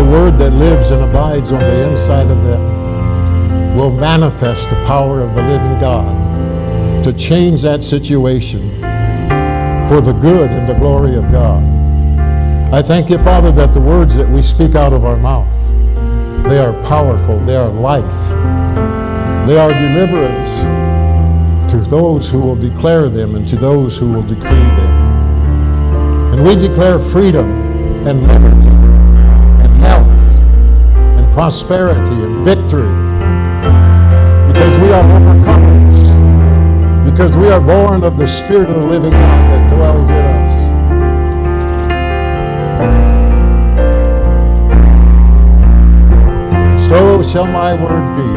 the word that lives and abides on the inside of them will manifest the power of the living God to change that situation for the good and the glory of God. I thank you, Father, that the words that we speak out of our mouths, they are powerful, they are life, they are deliverance to those who will declare them and to those who will decree them. And we declare freedom and liberty prosperity and victory because we are overcomers, because we are born of the Spirit of the living God that dwells in us. So shall my word be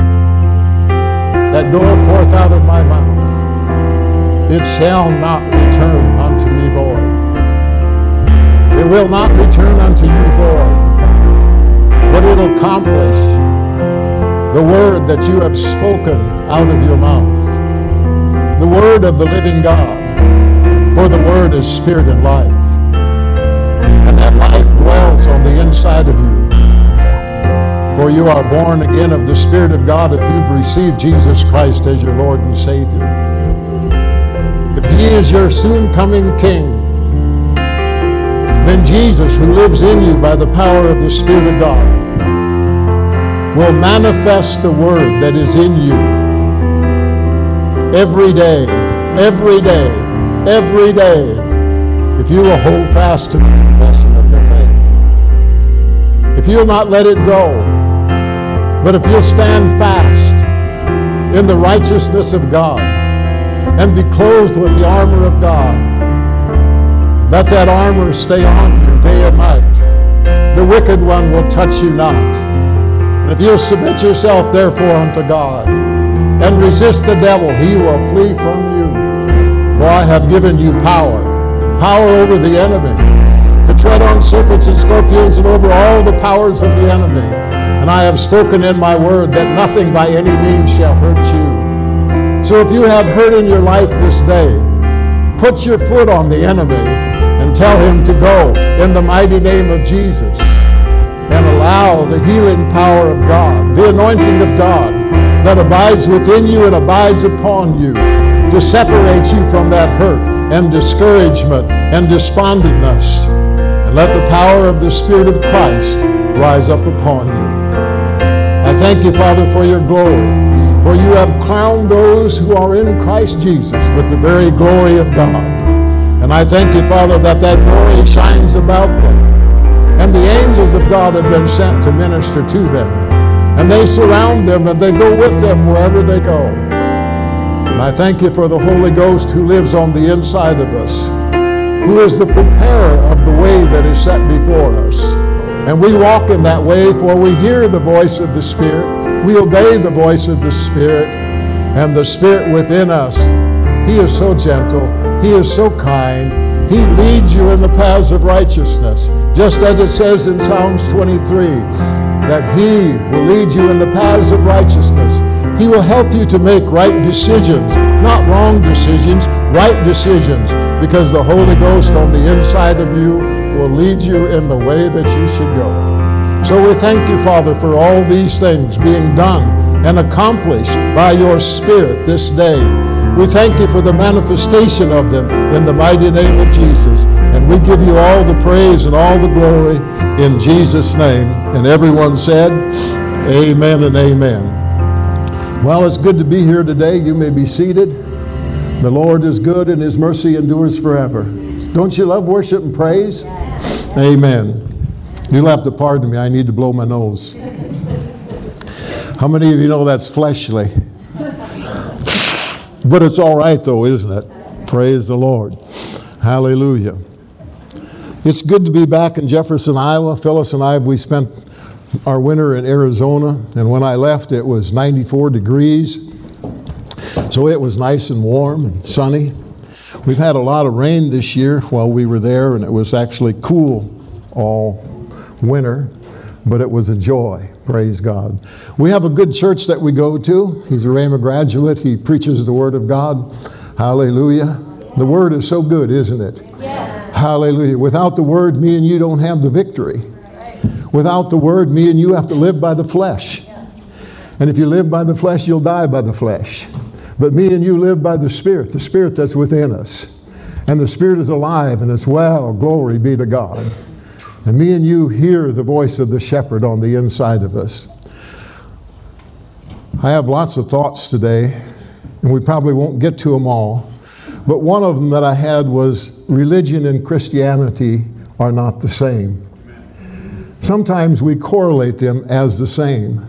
that goeth forth out of my mouth, it shall not return unto me void. It will not return unto you void, it'll accomplish the word that you have spoken out of your mouth, the word of the living God. For the word is spirit and life, and that life dwells on the inside of you. For you are born again of the Spirit of God if you've received Jesus Christ as your Lord and Savior. If He is your soon coming King, then Jesus, who lives in you by the power of the Spirit of God, will manifest the Word that is in you every day, every day, every day, if you will hold fast to the confession of your faith. If you'll not let it go, but if you'll stand fast in the righteousness of God and be clothed with the armor of God, let that armor stay on you day and night. The wicked one will touch you not. If you'll submit yourself therefore unto God and resist the devil, he will flee from you. For I have given you power, power over the enemy, to tread on serpents and scorpions and over all the powers of the enemy and I have spoken in my word that nothing by any means shall hurt you. So if you have hurt in your life this day, put your foot on the enemy and tell him to go in the mighty name of Jesus and allow the healing power of God, the anointing of God that abides within you and abides upon you to separate you from that hurt and discouragement and despondentness. And let the power of the Spirit of Christ rise up upon you. I thank you, Father, for your glory. For you have crowned those who are in Christ Jesus with the very glory of God. And I thank you, Father, that that glory shines about them. And the angels of God have been sent to minister to them. And they surround them and they go with them wherever they go. And I thank you for the Holy Ghost who lives on the inside of us, who is the preparer of the way that is set before us. And we walk in that way, for we hear the voice of the Spirit. We obey the voice of the Spirit. And the Spirit within us, He is so gentle. He is so kind. He leads you in the paths of righteousness. Just as it says in Psalms 23, that He will lead you in the paths of righteousness. He will help you to make right decisions, not wrong decisions, right decisions, because the Holy Ghost on the inside of you will lead you in the way that you should go. So we thank you, Father, for all these things being done and accomplished by your Spirit this day. We thank you for the manifestation of them in the mighty name of Jesus. And we give you all the praise and all the glory in Jesus' name. And everyone said, Amen and amen. Well, it's good to be here today. You may be seated. The Lord is good and his mercy endures forever. Don't you love worship and praise? Amen. You'll have to pardon me. I need to blow my nose. How many of you know that's fleshly? But it's all right, though, isn't it? Praise the Lord. Hallelujah. It's good to be back in Jefferson, Iowa. Phyllis and I, we spent our winter in Arizona, and when I left, it was 94 degrees. So it was nice and warm and sunny. We've had a lot of rain this year while we were there, and it was actually cool all winter, but it was a joy. Praise God. We have a good church that we go to. He's a Rhema graduate. He preaches the Word of God. Hallelujah. The Word is so good, isn't it? Hallelujah. Without the Word, me and you don't have the victory. Without the word, me and you have to live by the flesh. And if you live by the flesh, you'll die by the flesh. But me and you live by the Spirit, the Spirit that's within us. And the Spirit is alive and it's well. Glory be to God. And me and you hear the voice of the shepherd on the inside of us. I have lots of thoughts today, and we probably won't get to them all. But one of them that I had was religion and Christianity are not the same. Sometimes we correlate them as the same.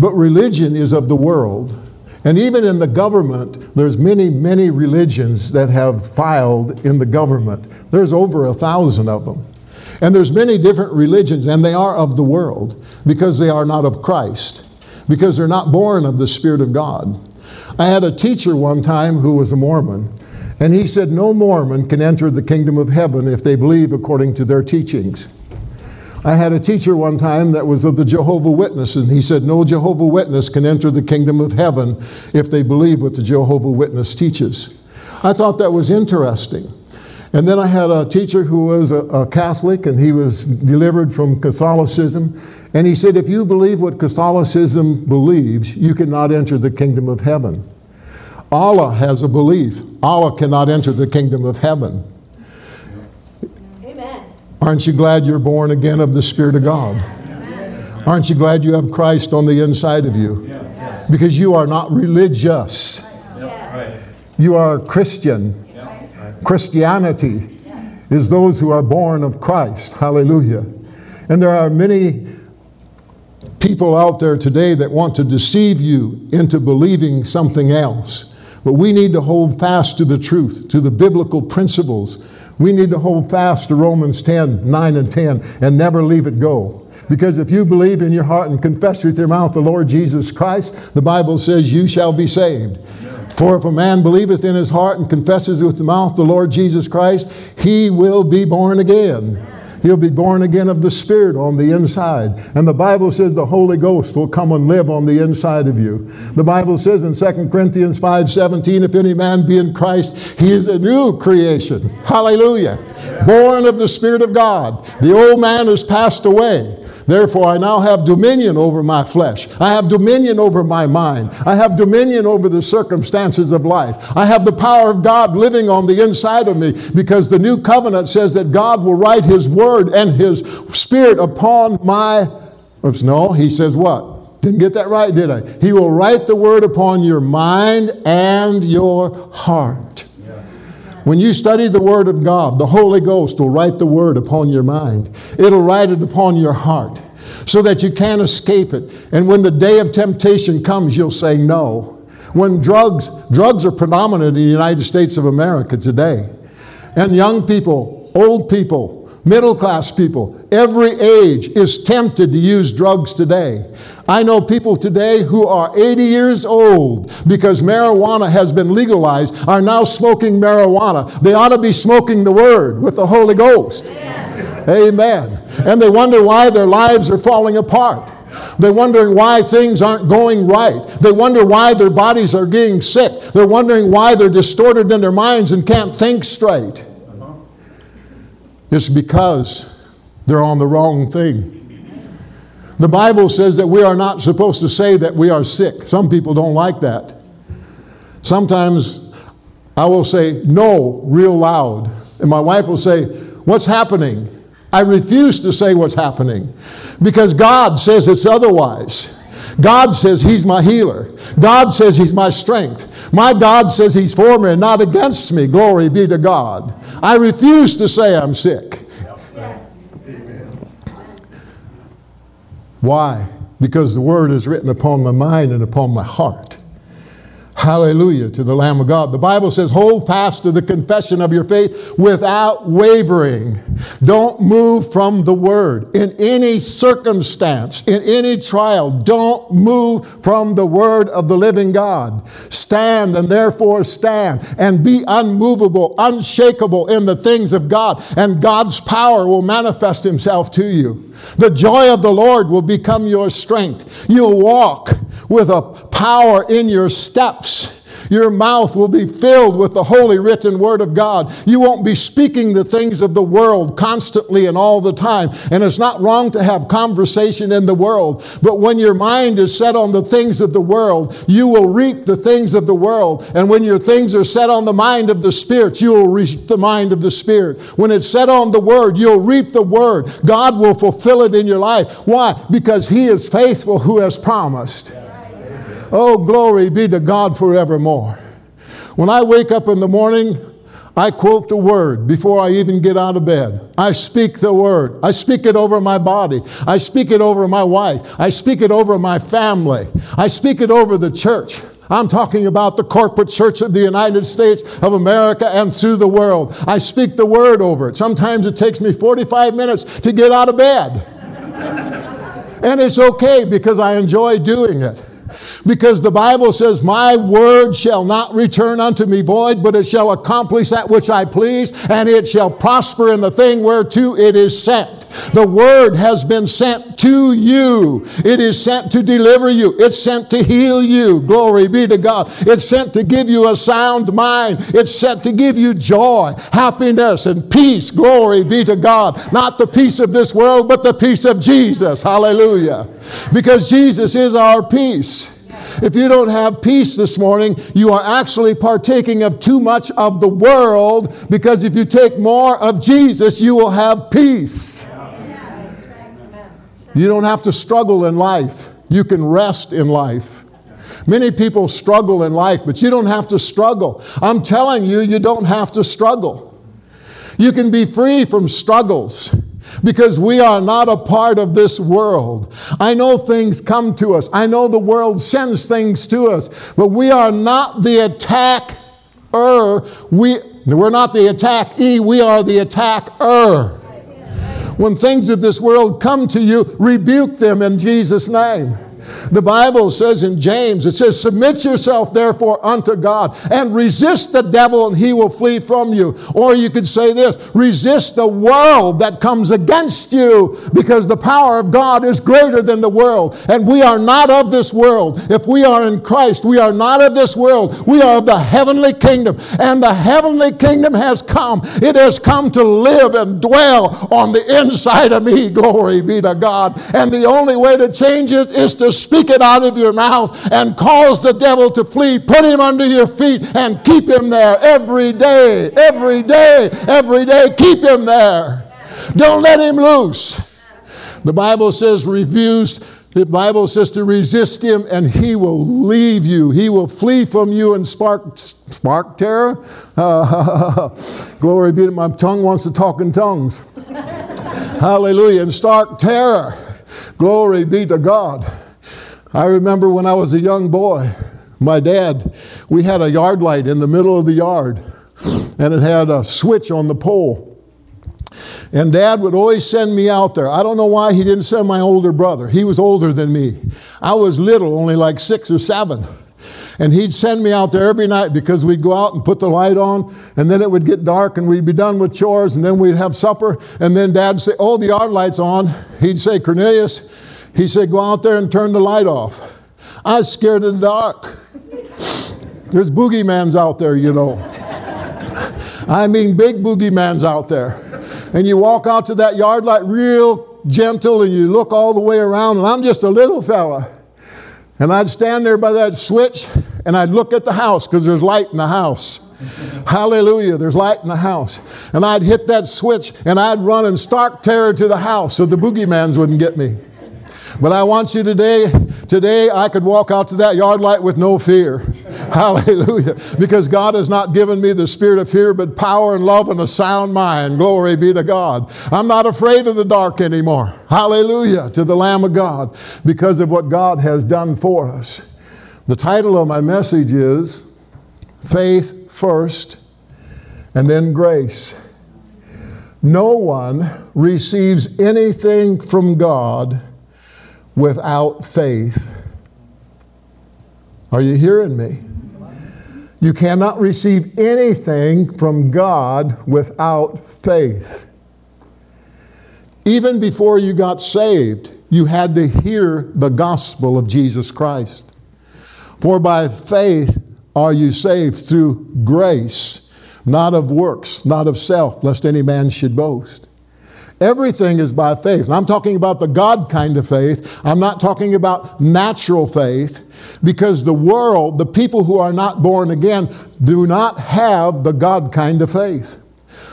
But religion is of the world. And even in the government, there's many, many religions that have filed in the government. There's over a thousand of them. And there's many different religions, and they are of the world because they are not of Christ, because they're not born of the Spirit of God. I had a teacher one time who was a Mormon, and he said, No Mormon can enter the kingdom of heaven if they believe according to their teachings. I had a teacher one time that was of the Jehovah Witness, and he said, No Jehovah Witness can enter the kingdom of heaven if they believe what the Jehovah Witness teaches. I thought that was interesting. And then I had a teacher who was a, a, Catholic and he was delivered from Catholicism. And he said, If you believe what Catholicism believes, you cannot enter the kingdom of heaven. Allah has a belief. Allah cannot enter the kingdom of heaven. Amen. Aren't you glad you're born again of the Spirit of God? Amen. Aren't you glad you have Christ on the inside of you? Because you are not religious. You are a Christian. Christianity is those who are born of Christ. Hallelujah. And there are many people out there today that want to deceive you into believing something else. But we need to hold fast to the truth, to the biblical principles. We need to hold fast to Romans 10, 9, and 10, and never leave it go. Because if you believe in your heart and confess with your mouth the Lord Jesus Christ, the Bible says you shall be saved. For if a man believeth in his heart and confesses with the mouth the Lord Jesus Christ, he will be born again. He'll be born again of the Spirit on the inside. And the Bible says the Holy Ghost will come and live on the inside of you. The Bible says in 2 Corinthians 5:17, if any man be in Christ, he is a new creation. Hallelujah. Born of the Spirit of God. The old man has passed away. Therefore, I now have dominion over my flesh. I have dominion over my mind. I have dominion over the circumstances of life. I have the power of God living on the inside of me because the new covenant says that God will write His word and His spirit upon my. Oops, no, He says what? Didn't get that right, did I? He will write the word upon your mind and your heart. When you study the Word of God, the Holy Ghost will write the Word upon your mind. It'll write it upon your heart so that you can't escape it. And when the day of temptation comes, you'll say no. When drugs, drugs are predominant in the United States of America today. And young people, old people, middle class people, every age is tempted to use drugs today. I know people today who are 80 years old because marijuana has been legalized are now smoking marijuana. They ought to be smoking the Word with the Holy Ghost. Amen. And they wonder why their lives are falling apart. They're wondering why things aren't going right. They wonder why their bodies are getting sick. They're wondering why they're distorted in their minds and can't think straight. It's because they're on the wrong thing. The Bible says that we are not supposed to say that we are sick. Some people don't like that. Sometimes I will say no real loud, and my wife will say, What's happening? I refuse to say what's happening because God says it's otherwise. God says He's my healer. God says He's my strength. My God says He's for me and not against me. Glory be to God. I refuse to say I'm sick. Yes. Why? Because the word is written upon my mind and upon my heart. Hallelujah to the Lamb of God. The Bible says, hold fast to the confession of your faith without wavering. Don't move from the word. In any circumstance, in any trial, don't move from the word of the living God. Stand and therefore stand and be unmovable, unshakable in the things of God, and God's power will manifest himself to you. The joy of the Lord will become your strength. You'll walk with a power in your steps. Your mouth will be filled with the holy written word of God. You won't be speaking the things of the world constantly and all the time. And it's not wrong to have conversation in the world. But when your mind is set on the things of the world, you will reap the things of the world. And when your things are set on the mind of the Spirit, you will reap the mind of the Spirit. When it's set on the word, you'll reap the word. God will fulfill it in your life. Why? Because He is faithful who has promised. Oh, glory be to God forevermore. When I wake up in the morning, I quote the word before I even get out of bed. I speak the word. I speak it over my body. I speak it over my wife. I speak it over my family. I speak it over the church. I'm talking about the corporate church of the United States of America and through the world. I speak the word over it. Sometimes it takes me 45 minutes to get out of bed. and it's okay because I enjoy doing it. Because the Bible says, My word shall not return unto me void, but it shall accomplish that which I please, and it shall prosper in the thing whereto it is sent. The word has been sent to you. It is sent to deliver you. It's sent to heal you. Glory be to God. It's sent to give you a sound mind. It's sent to give you joy, happiness, and peace. Glory be to God. Not the peace of this world, but the peace of Jesus. Hallelujah. Because Jesus is our peace. If you don't have peace this morning, you are actually partaking of too much of the world because if you take more of Jesus, you will have peace. You don't have to struggle in life, you can rest in life. Many people struggle in life, but you don't have to struggle. I'm telling you, you don't have to struggle. You can be free from struggles because we are not a part of this world. I know things come to us, I know the world sends things to us, but we are not the attacker. We, we're not the attackee, we are the attacker. When things of this world come to you, rebuke them in Jesus' name. The Bible says in James, it says, Submit yourself therefore unto God and resist the devil and he will flee from you. Or you could say this resist the world that comes against you because the power of God is greater than the world. And we are not of this world. If we are in Christ, we are not of this world. We are of the heavenly kingdom. And the heavenly kingdom has come. It has come to live and dwell on the inside of me. Glory be to God. And the only way to change it is to speak it out of your mouth and cause the devil to flee. Put him under your feet and keep him there every day, every day, every day. Keep him there. Don't let him loose. The Bible says, refused. The Bible says to resist him and he will leave you. He will flee from you and spark, spark terror. Uh, glory be to my tongue wants to talk in tongues. Hallelujah. And stark terror. Glory be to God. I remember when I was a young boy, my dad, we had a yard light in the middle of the yard, and it had a switch on the pole. And dad would always send me out there. I don't know why he didn't send my older brother. He was older than me. I was little, only like six or seven. And he'd send me out there every night because we'd go out and put the light on, and then it would get dark, and we'd be done with chores, and then we'd have supper. And then dad'd say, Oh, the yard light's on. He'd say, Cornelius, he said, Go out there and turn the light off. I was scared of the dark. There's boogeymans out there, you know. I mean, big boogeymans out there. And you walk out to that yard light real gentle and you look all the way around, and I'm just a little fella. And I'd stand there by that switch and I'd look at the house because there's light in the house. Hallelujah, there's light in the house. And I'd hit that switch and I'd run in stark terror to the house so the boogeymans wouldn't get me. But I want you today, today I could walk out to that yard light with no fear. Hallelujah. Because God has not given me the spirit of fear, but power and love and a sound mind. Glory be to God. I'm not afraid of the dark anymore. Hallelujah to the Lamb of God because of what God has done for us. The title of my message is Faith First and then Grace. No one receives anything from God without faith. Are you hearing me? You cannot receive anything from God without faith. Even before you got saved, you had to hear the gospel of Jesus Christ. For by faith are you saved through grace, not of works, not of self, lest any man should boast. Everything is by faith. And I'm talking about the God kind of faith. I'm not talking about natural faith because the world, the people who are not born again, do not have the God kind of faith.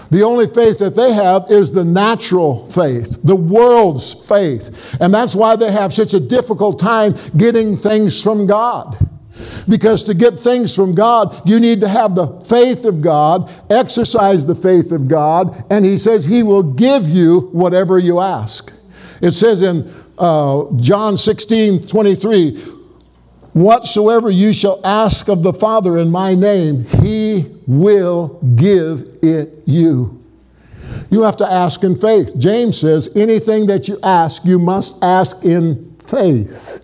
The only faith that they have is the natural faith, the world's faith. And that's why they have such a difficult time getting things from God. Because to get things from God, you need to have the faith of God, exercise the faith of God, and He says He will give you whatever you ask. It says in uh, John 16 23, Whatsoever you shall ask of the Father in my name, He will give it you. You have to ask in faith. James says, anything that you ask, you must ask in faith.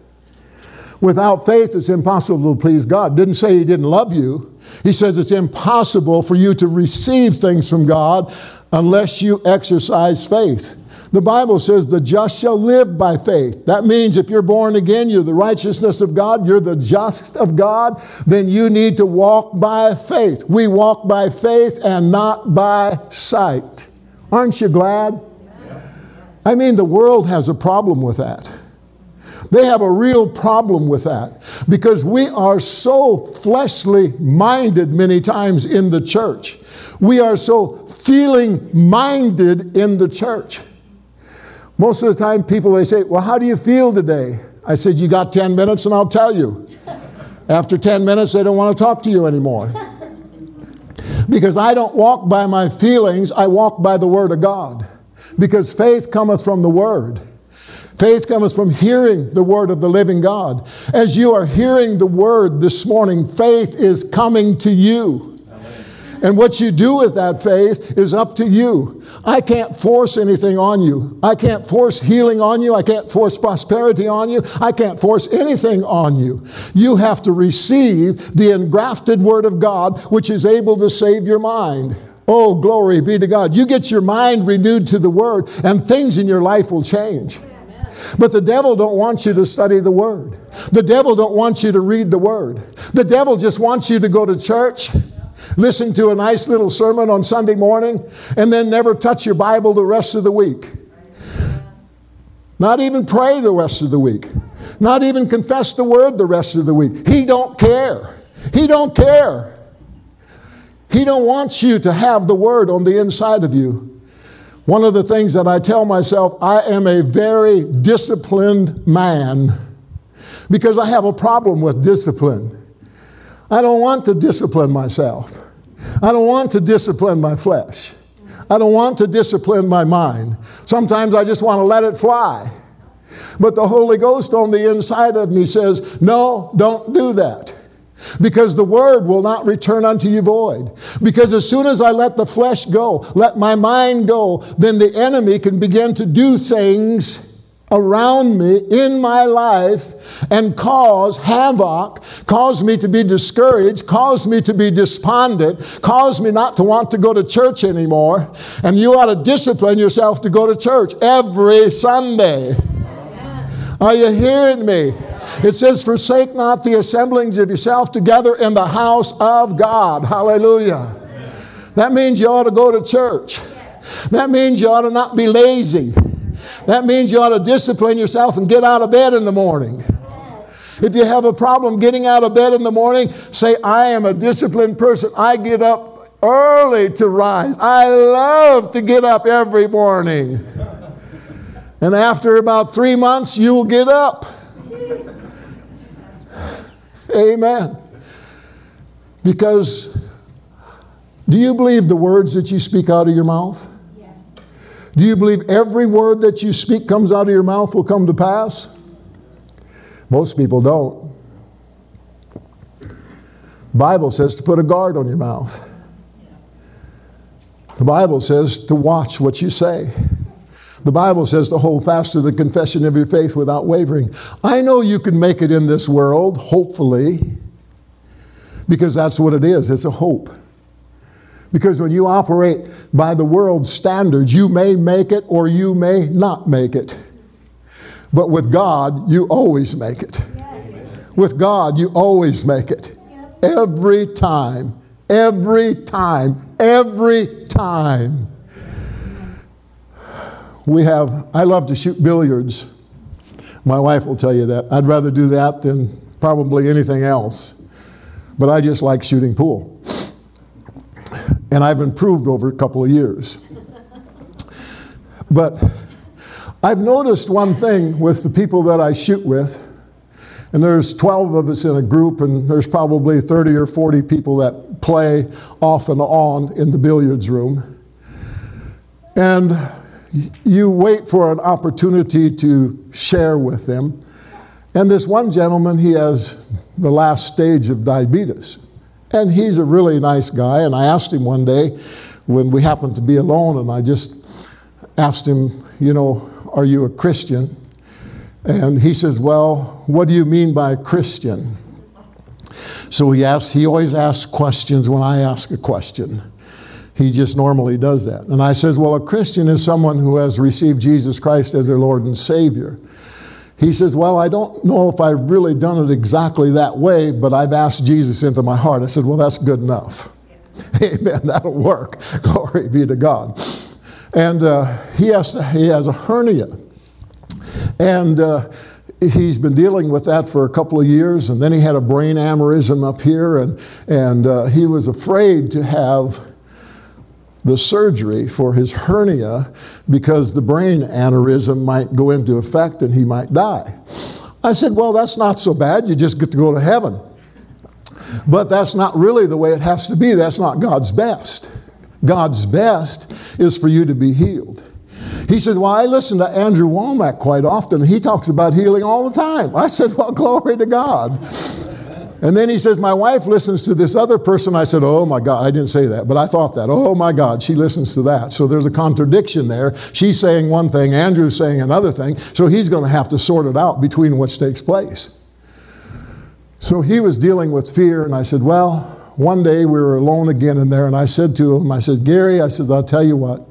Without faith, it's impossible to please God. Didn't say He didn't love you. He says it's impossible for you to receive things from God unless you exercise faith. The Bible says the just shall live by faith. That means if you're born again, you're the righteousness of God, you're the just of God, then you need to walk by faith. We walk by faith and not by sight. Aren't you glad? I mean, the world has a problem with that. They have a real problem with that because we are so fleshly minded many times in the church. We are so feeling minded in the church. Most of the time, people they say, Well, how do you feel today? I said, You got 10 minutes and I'll tell you. After 10 minutes, they don't want to talk to you anymore. Because I don't walk by my feelings, I walk by the Word of God. Because faith cometh from the Word. Faith comes from hearing the word of the living God. As you are hearing the word this morning, faith is coming to you. And what you do with that faith is up to you. I can't force anything on you. I can't force healing on you. I can't force prosperity on you. I can't force anything on you. You have to receive the engrafted Word of God, which is able to save your mind. Oh, glory be to God. You get your mind renewed to the Word, and things in your life will change. But the devil don't want you to study the word. The devil don't want you to read the word. The devil just wants you to go to church, listen to a nice little sermon on Sunday morning, and then never touch your Bible the rest of the week. Not even pray the rest of the week. Not even confess the word the rest of the week. He don't care. He don't care. He don't want you to have the word on the inside of you. One of the things that I tell myself, I am a very disciplined man because I have a problem with discipline. I don't want to discipline myself. I don't want to discipline my flesh. I don't want to discipline my mind. Sometimes I just want to let it fly. But the Holy Ghost on the inside of me says, No, don't do that. Because the word will not return unto you void. Because as soon as I let the flesh go, let my mind go, then the enemy can begin to do things around me in my life and cause havoc, cause me to be discouraged, cause me to be despondent, cause me not to want to go to church anymore. And you ought to discipline yourself to go to church every Sunday. Are you hearing me? It says, Forsake not the assemblings of yourself together in the house of God. Hallelujah. That means you ought to go to church. That means you ought to not be lazy. That means you ought to discipline yourself and get out of bed in the morning. If you have a problem getting out of bed in the morning, say, I am a disciplined person. I get up early to rise. I love to get up every morning. And after about three months, you will get up. Amen. Because do you believe the words that you speak out of your mouth? Yeah. Do you believe every word that you speak comes out of your mouth will come to pass? Most people don't. Bible says to put a guard on your mouth. The Bible says to watch what you say. The Bible says to hold fast to the confession of your faith without wavering. I know you can make it in this world, hopefully, because that's what it is. It's a hope. Because when you operate by the world's standards, you may make it or you may not make it. But with God, you always make it. With God, you always make it. Every time. Every time. Every time. We have, I love to shoot billiards. My wife will tell you that. I'd rather do that than probably anything else. But I just like shooting pool. And I've improved over a couple of years. But I've noticed one thing with the people that I shoot with, and there's 12 of us in a group, and there's probably 30 or 40 people that play off and on in the billiards room. And you wait for an opportunity to share with them. And this one gentleman, he has the last stage of diabetes. And he's a really nice guy. And I asked him one day when we happened to be alone, and I just asked him, you know, are you a Christian? And he says, Well, what do you mean by Christian? So he asks, he always asks questions when I ask a question. He just normally does that. And I says, Well, a Christian is someone who has received Jesus Christ as their Lord and Savior. He says, Well, I don't know if I've really done it exactly that way, but I've asked Jesus into my heart. I said, Well, that's good enough. Amen. That'll work. Glory be to God. And uh, he, has he has a hernia. And uh, he's been dealing with that for a couple of years. And then he had a brain aneurysm up here. And, and uh, he was afraid to have the surgery for his hernia because the brain aneurysm might go into effect and he might die. I said, Well, that's not so bad. You just get to go to heaven. But that's not really the way it has to be. That's not God's best. God's best is for you to be healed. He said, Well, I listen to Andrew Wommack quite often. He talks about healing all the time. I said, Well, glory to God. And then he says, My wife listens to this other person. I said, Oh my God. I didn't say that, but I thought that. Oh my God, she listens to that. So there's a contradiction there. She's saying one thing, Andrew's saying another thing. So he's going to have to sort it out between which takes place. So he was dealing with fear, and I said, Well, one day we were alone again in there, and I said to him, I said, Gary, I said, I'll tell you what,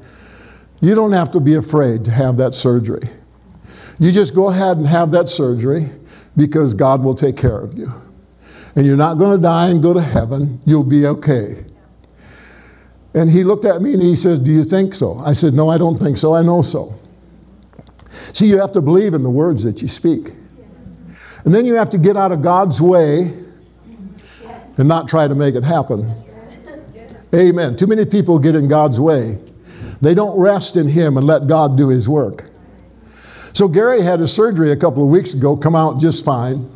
you don't have to be afraid to have that surgery. You just go ahead and have that surgery because God will take care of you and you're not going to die and go to heaven. You'll be okay. And he looked at me and he said, Do you think so? I said, No, I don't think so. I know so. See, you have to believe in the words that you speak. And then you have to get out of God's way and not try to make it happen. Amen. Too many people get in God's way. They don't rest in Him and let God do His work. So Gary had his surgery a couple of weeks ago, come out just fine.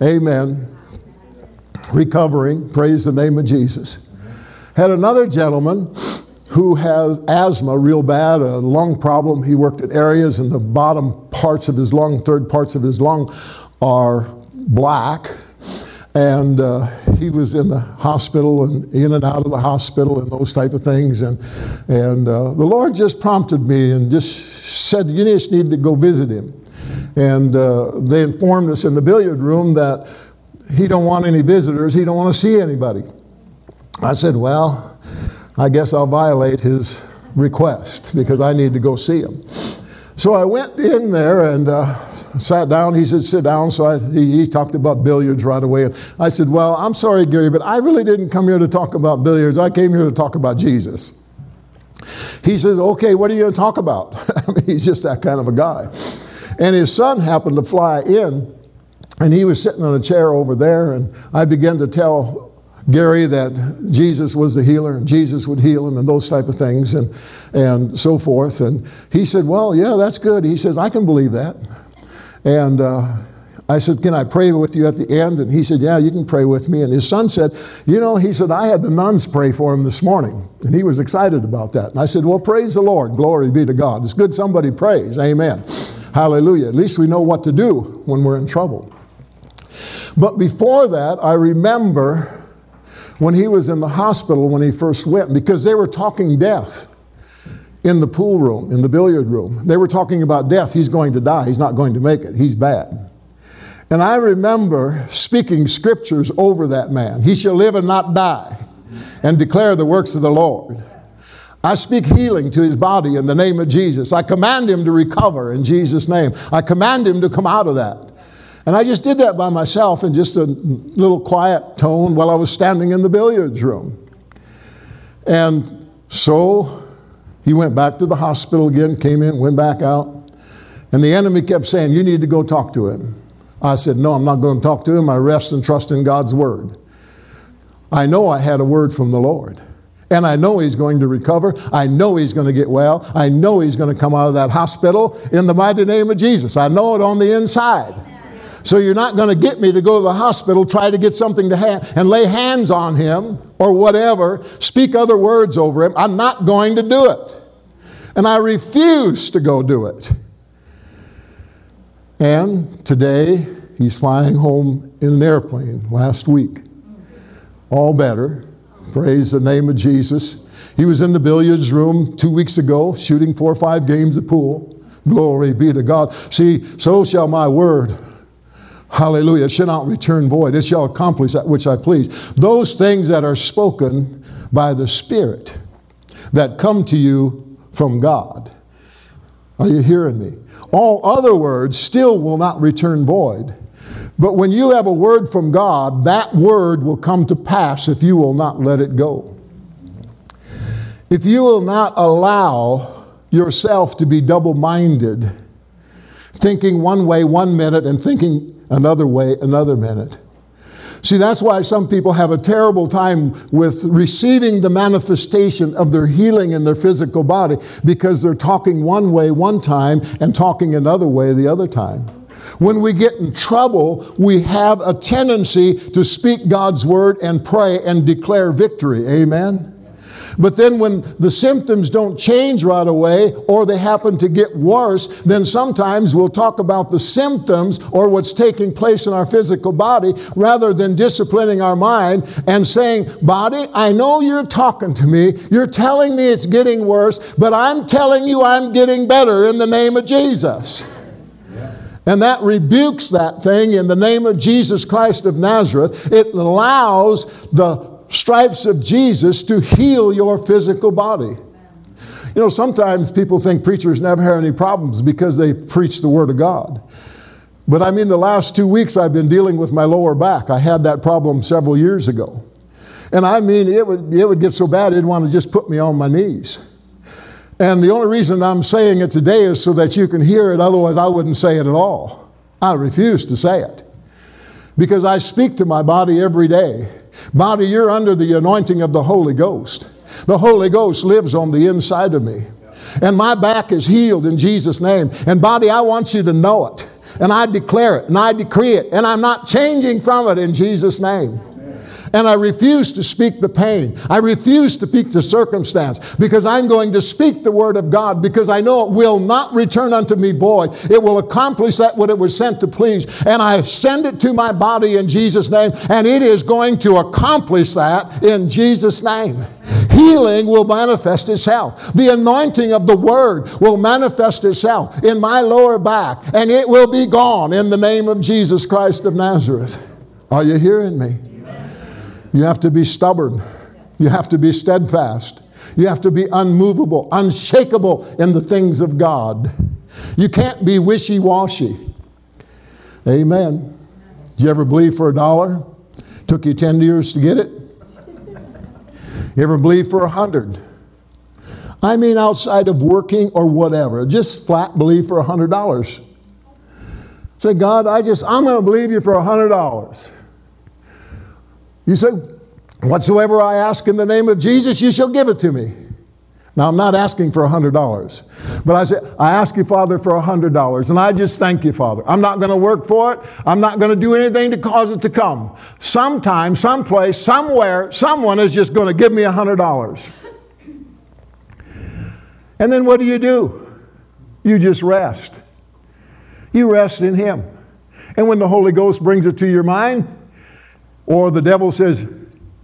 Amen recovering, praise the name of Jesus. Had another gentleman who has asthma real bad, a lung problem. He worked at areas in the bottom parts of his lung, third parts of his lung are black. And uh, he was in the hospital and in and out of the hospital and those type of things. And, and uh, the Lord just prompted me and just said, You just need to go visit him. And uh, they informed us in the billiard room that he don't want any visitors. He don't want to see anybody. I said, well, I guess I'll violate his request because I need to go see him. So I went in there and uh, sat down. He said, sit down. So I, he, he, talked about billiards right away. And I said, well, I'm sorry, Gary, but I really didn't come here to talk about billiards. I came here to talk about Jesus. He says, okay, what are you going to talk about? I mean, he's just that kind of a guy. And his son happened to fly in and he was sitting on a chair over there, and I began to tell Gary that Jesus was the healer and Jesus would heal him and those type of things and, and so forth. And he said, Well, yeah, that's good. He says, I can believe that. And uh, I said, Can I pray with you at the end? And he said, Yeah, you can pray with me. And his son said, You know, he said, I had the nuns pray for him this morning. And he was excited about that. And I said, Well, praise the Lord. Glory be to God. It's good somebody prays. Amen. Hallelujah. At least we know what to do when we're in trouble. But before that, I remember when he was in the hospital when he first went, because they were talking death in the pool room, in the billiard room. They were talking about death. He's going to die. He's not going to make it. He's bad. And I remember speaking scriptures over that man. He shall live and not die and declare the works of the Lord. I speak healing to his body in the name of Jesus. I command him to recover in Jesus' name. I command him to come out of that. And I just did that by myself in just a little quiet tone while I was standing in the billiards room. And so he went back to the hospital again, came in, went back out. And the enemy kept saying, You need to go talk to him. I said, No, I'm not going to talk to him. I rest and trust in God's word. I know I had a word from the Lord. And I know he's going to recover. I know he's going to get well. I know he's going to come out of that hospital in the mighty name of Jesus. I know it on the inside. So you're not going to get me to go to the hospital, try to get something to have, and lay hands on him or whatever, speak other words over him. I'm not going to do it. And I refuse to go do it. And today, he's flying home in an airplane last week. All better. Praise the name of Jesus. He was in the billiards room two weeks ago, shooting four or five games of pool. Glory be to God. See, so shall my word Hallelujah. It shall not return void. It shall accomplish that which I please. Those things that are spoken by the Spirit that come to you from God. Are you hearing me? All other words still will not return void. But when you have a word from God, that word will come to pass if you will not let it go. If you will not allow yourself to be double minded, thinking one way one minute and thinking another way another minute. See, that's why some people have a terrible time with receiving the manifestation of their healing in their physical body because they're talking one way one time and talking another way the other time. When we get in trouble, we have a tendency to speak God's word and pray and declare victory. Amen? But then when the symptoms don't change right away or they happen to get worse, then sometimes we'll talk about the symptoms or what's taking place in our physical body rather than disciplining our mind and saying, Body, I know you're talking to me. You're telling me it's getting worse, but I'm telling you I'm getting better in the name of Jesus. And that rebukes that thing in the name of Jesus Christ of Nazareth. It allows the stripes of Jesus to heal your physical body. You know, sometimes people think preachers never have any problems because they preach the Word of God. But I mean, the last two weeks I've been dealing with my lower back. I had that problem several years ago. And I mean, it would, it would get so bad, it'd want to just put me on my knees. And the only reason I'm saying it today is so that you can hear it, otherwise, I wouldn't say it at all. I refuse to say it. Because I speak to my body every day. Body, you're under the anointing of the Holy Ghost. The Holy Ghost lives on the inside of me. And my back is healed in Jesus' name. And body, I want you to know it. And I declare it and I decree it. And I'm not changing from it in Jesus' name. And I refuse to speak the pain. I refuse to speak the circumstance because I'm going to speak the word of God because I know it will not return unto me void. It will accomplish that what it was sent to please. And I send it to my body in Jesus' name, and it is going to accomplish that in Jesus' name. Healing will manifest itself. The anointing of the word will manifest itself in my lower back, and it will be gone in the name of Jesus Christ of Nazareth. Are you hearing me? You have to be stubborn. You have to be steadfast. You have to be unmovable, unshakable in the things of God. You can't be wishy washy. Amen. Did you ever believe for a dollar? Took you 10 years to get it? You ever believe for a hundred? I mean, outside of working or whatever, just flat believe for a hundred dollars. Say, God, I just, I'm going to believe you for a hundred dollars. You say, Whatsoever I ask in the name of Jesus, you shall give it to me. Now, I'm not asking for $100, but I say, I ask you, Father, for $100, and I just thank you, Father. I'm not going to work for it. I'm not going to do anything to cause it to come. Sometime, someplace, somewhere, someone is just going to give me $100. And then what do you do? You just rest. You rest in Him. And when the Holy Ghost brings it to your mind, or the devil says,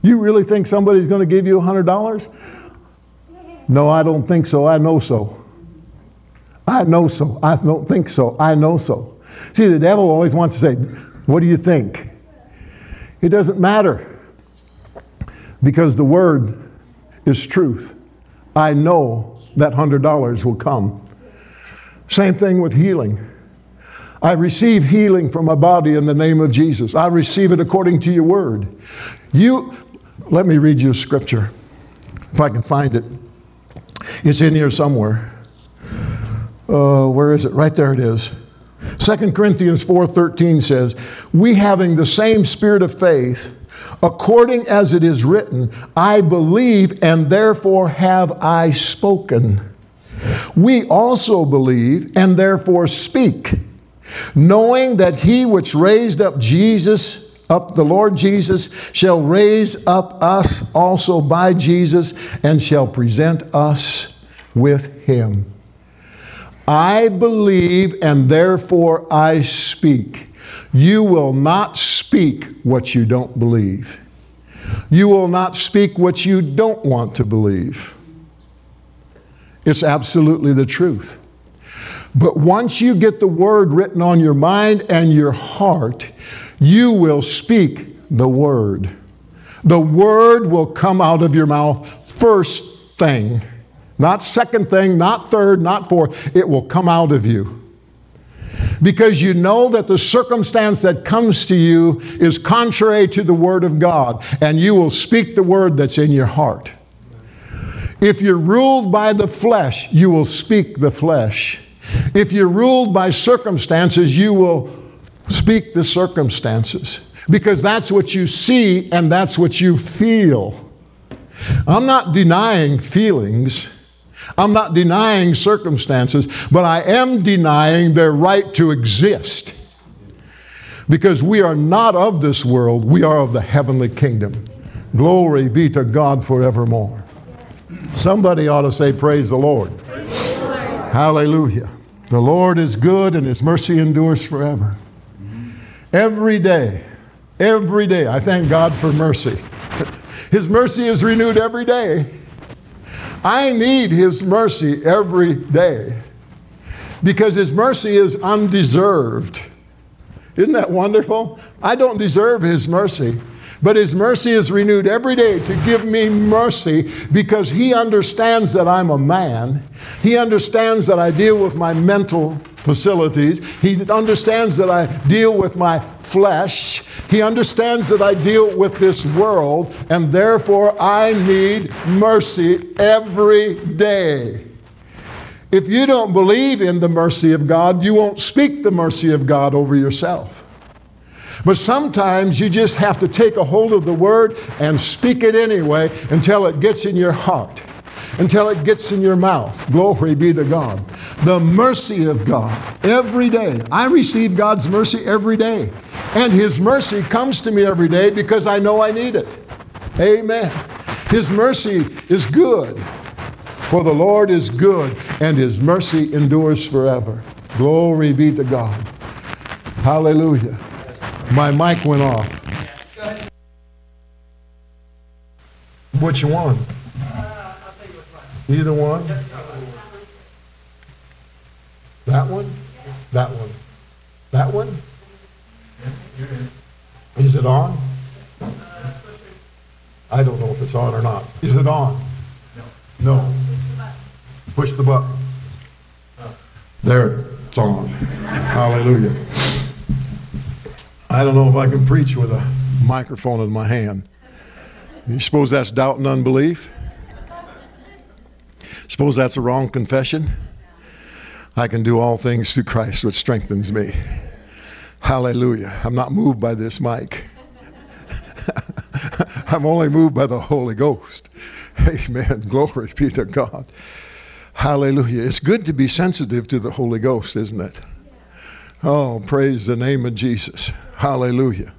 You really think somebody's going to give you $100? No, I don't think so. I know so. I know so. I don't think so. I know so. See, the devil always wants to say, What do you think? It doesn't matter because the word is truth. I know that $100 will come. Same thing with healing. I receive healing from my body in the name of Jesus. I receive it according to your word. You, let me read you a scripture, if I can find it. It's in here somewhere. Uh, where is it? Right there it is. 2 Corinthians 4:13 says, "We having the same spirit of faith, according as it is written, I believe and therefore have I spoken. We also believe and therefore speak, knowing that he which raised up Jesus up the Lord Jesus shall raise up us also by Jesus and shall present us with him." I believe and therefore I speak. You will not speak what you don't believe. You will not speak what you don't want to believe. It's absolutely the truth. But once you get the word written on your mind and your heart, you will speak the word. The word will come out of your mouth first thing. Not second thing, not third, not fourth. It will come out of you. Because you know that the circumstance that comes to you is contrary to the Word of God, and you will speak the Word that's in your heart. If you're ruled by the flesh, you will speak the flesh. If you're ruled by circumstances, you will speak the circumstances. Because that's what you see and that's what you feel. I'm not denying feelings. I'm not denying circumstances, but I am denying their right to exist. Because we are not of this world, we are of the heavenly kingdom. Glory be to God forevermore. Somebody ought to say, Praise the Lord. Praise. Hallelujah. The Lord is good and His mercy endures forever. Every day, every day, I thank God for mercy. His mercy is renewed every day. I need His mercy every day because His mercy is undeserved. Isn't that wonderful? I don't deserve His mercy, but His mercy is renewed every day to give me mercy because He understands that I'm a man. He understands that I deal with my mental facilities. He understands that I deal with my flesh. He understands that I deal with this world, and therefore I need mercy every day. If you don't believe in the mercy of God, you won't speak the mercy of God over yourself. But sometimes you just have to take a hold of the word and speak it anyway until it gets in your heart until it gets in your mouth. Glory be to God. The mercy of God every day. I receive God's mercy every day. And His mercy comes to me every day because I know I need it. Amen. His mercy is good. For the Lord is good and His mercy endures forever. Glory be to God. Hallelujah. My mic went off. Which one? Either one? That one? That one? That one? Is it on? I don't know if it's on or not. Is it on? No. Push the button. There, it's on. Hallelujah. I don't know if I can preach with a microphone in my hand. You suppose that's doubt and unbelief? Suppose that's a wrong confession? I can do all things through Christ, which strengthens me. Hallelujah. I'm not moved by this mic. I'm only moved by the Holy Ghost. Amen. Glory be to God. Hallelujah. It's good to be sensitive to the Holy Ghost, isn't it? Oh, praise the name of Jesus. Hallelujah.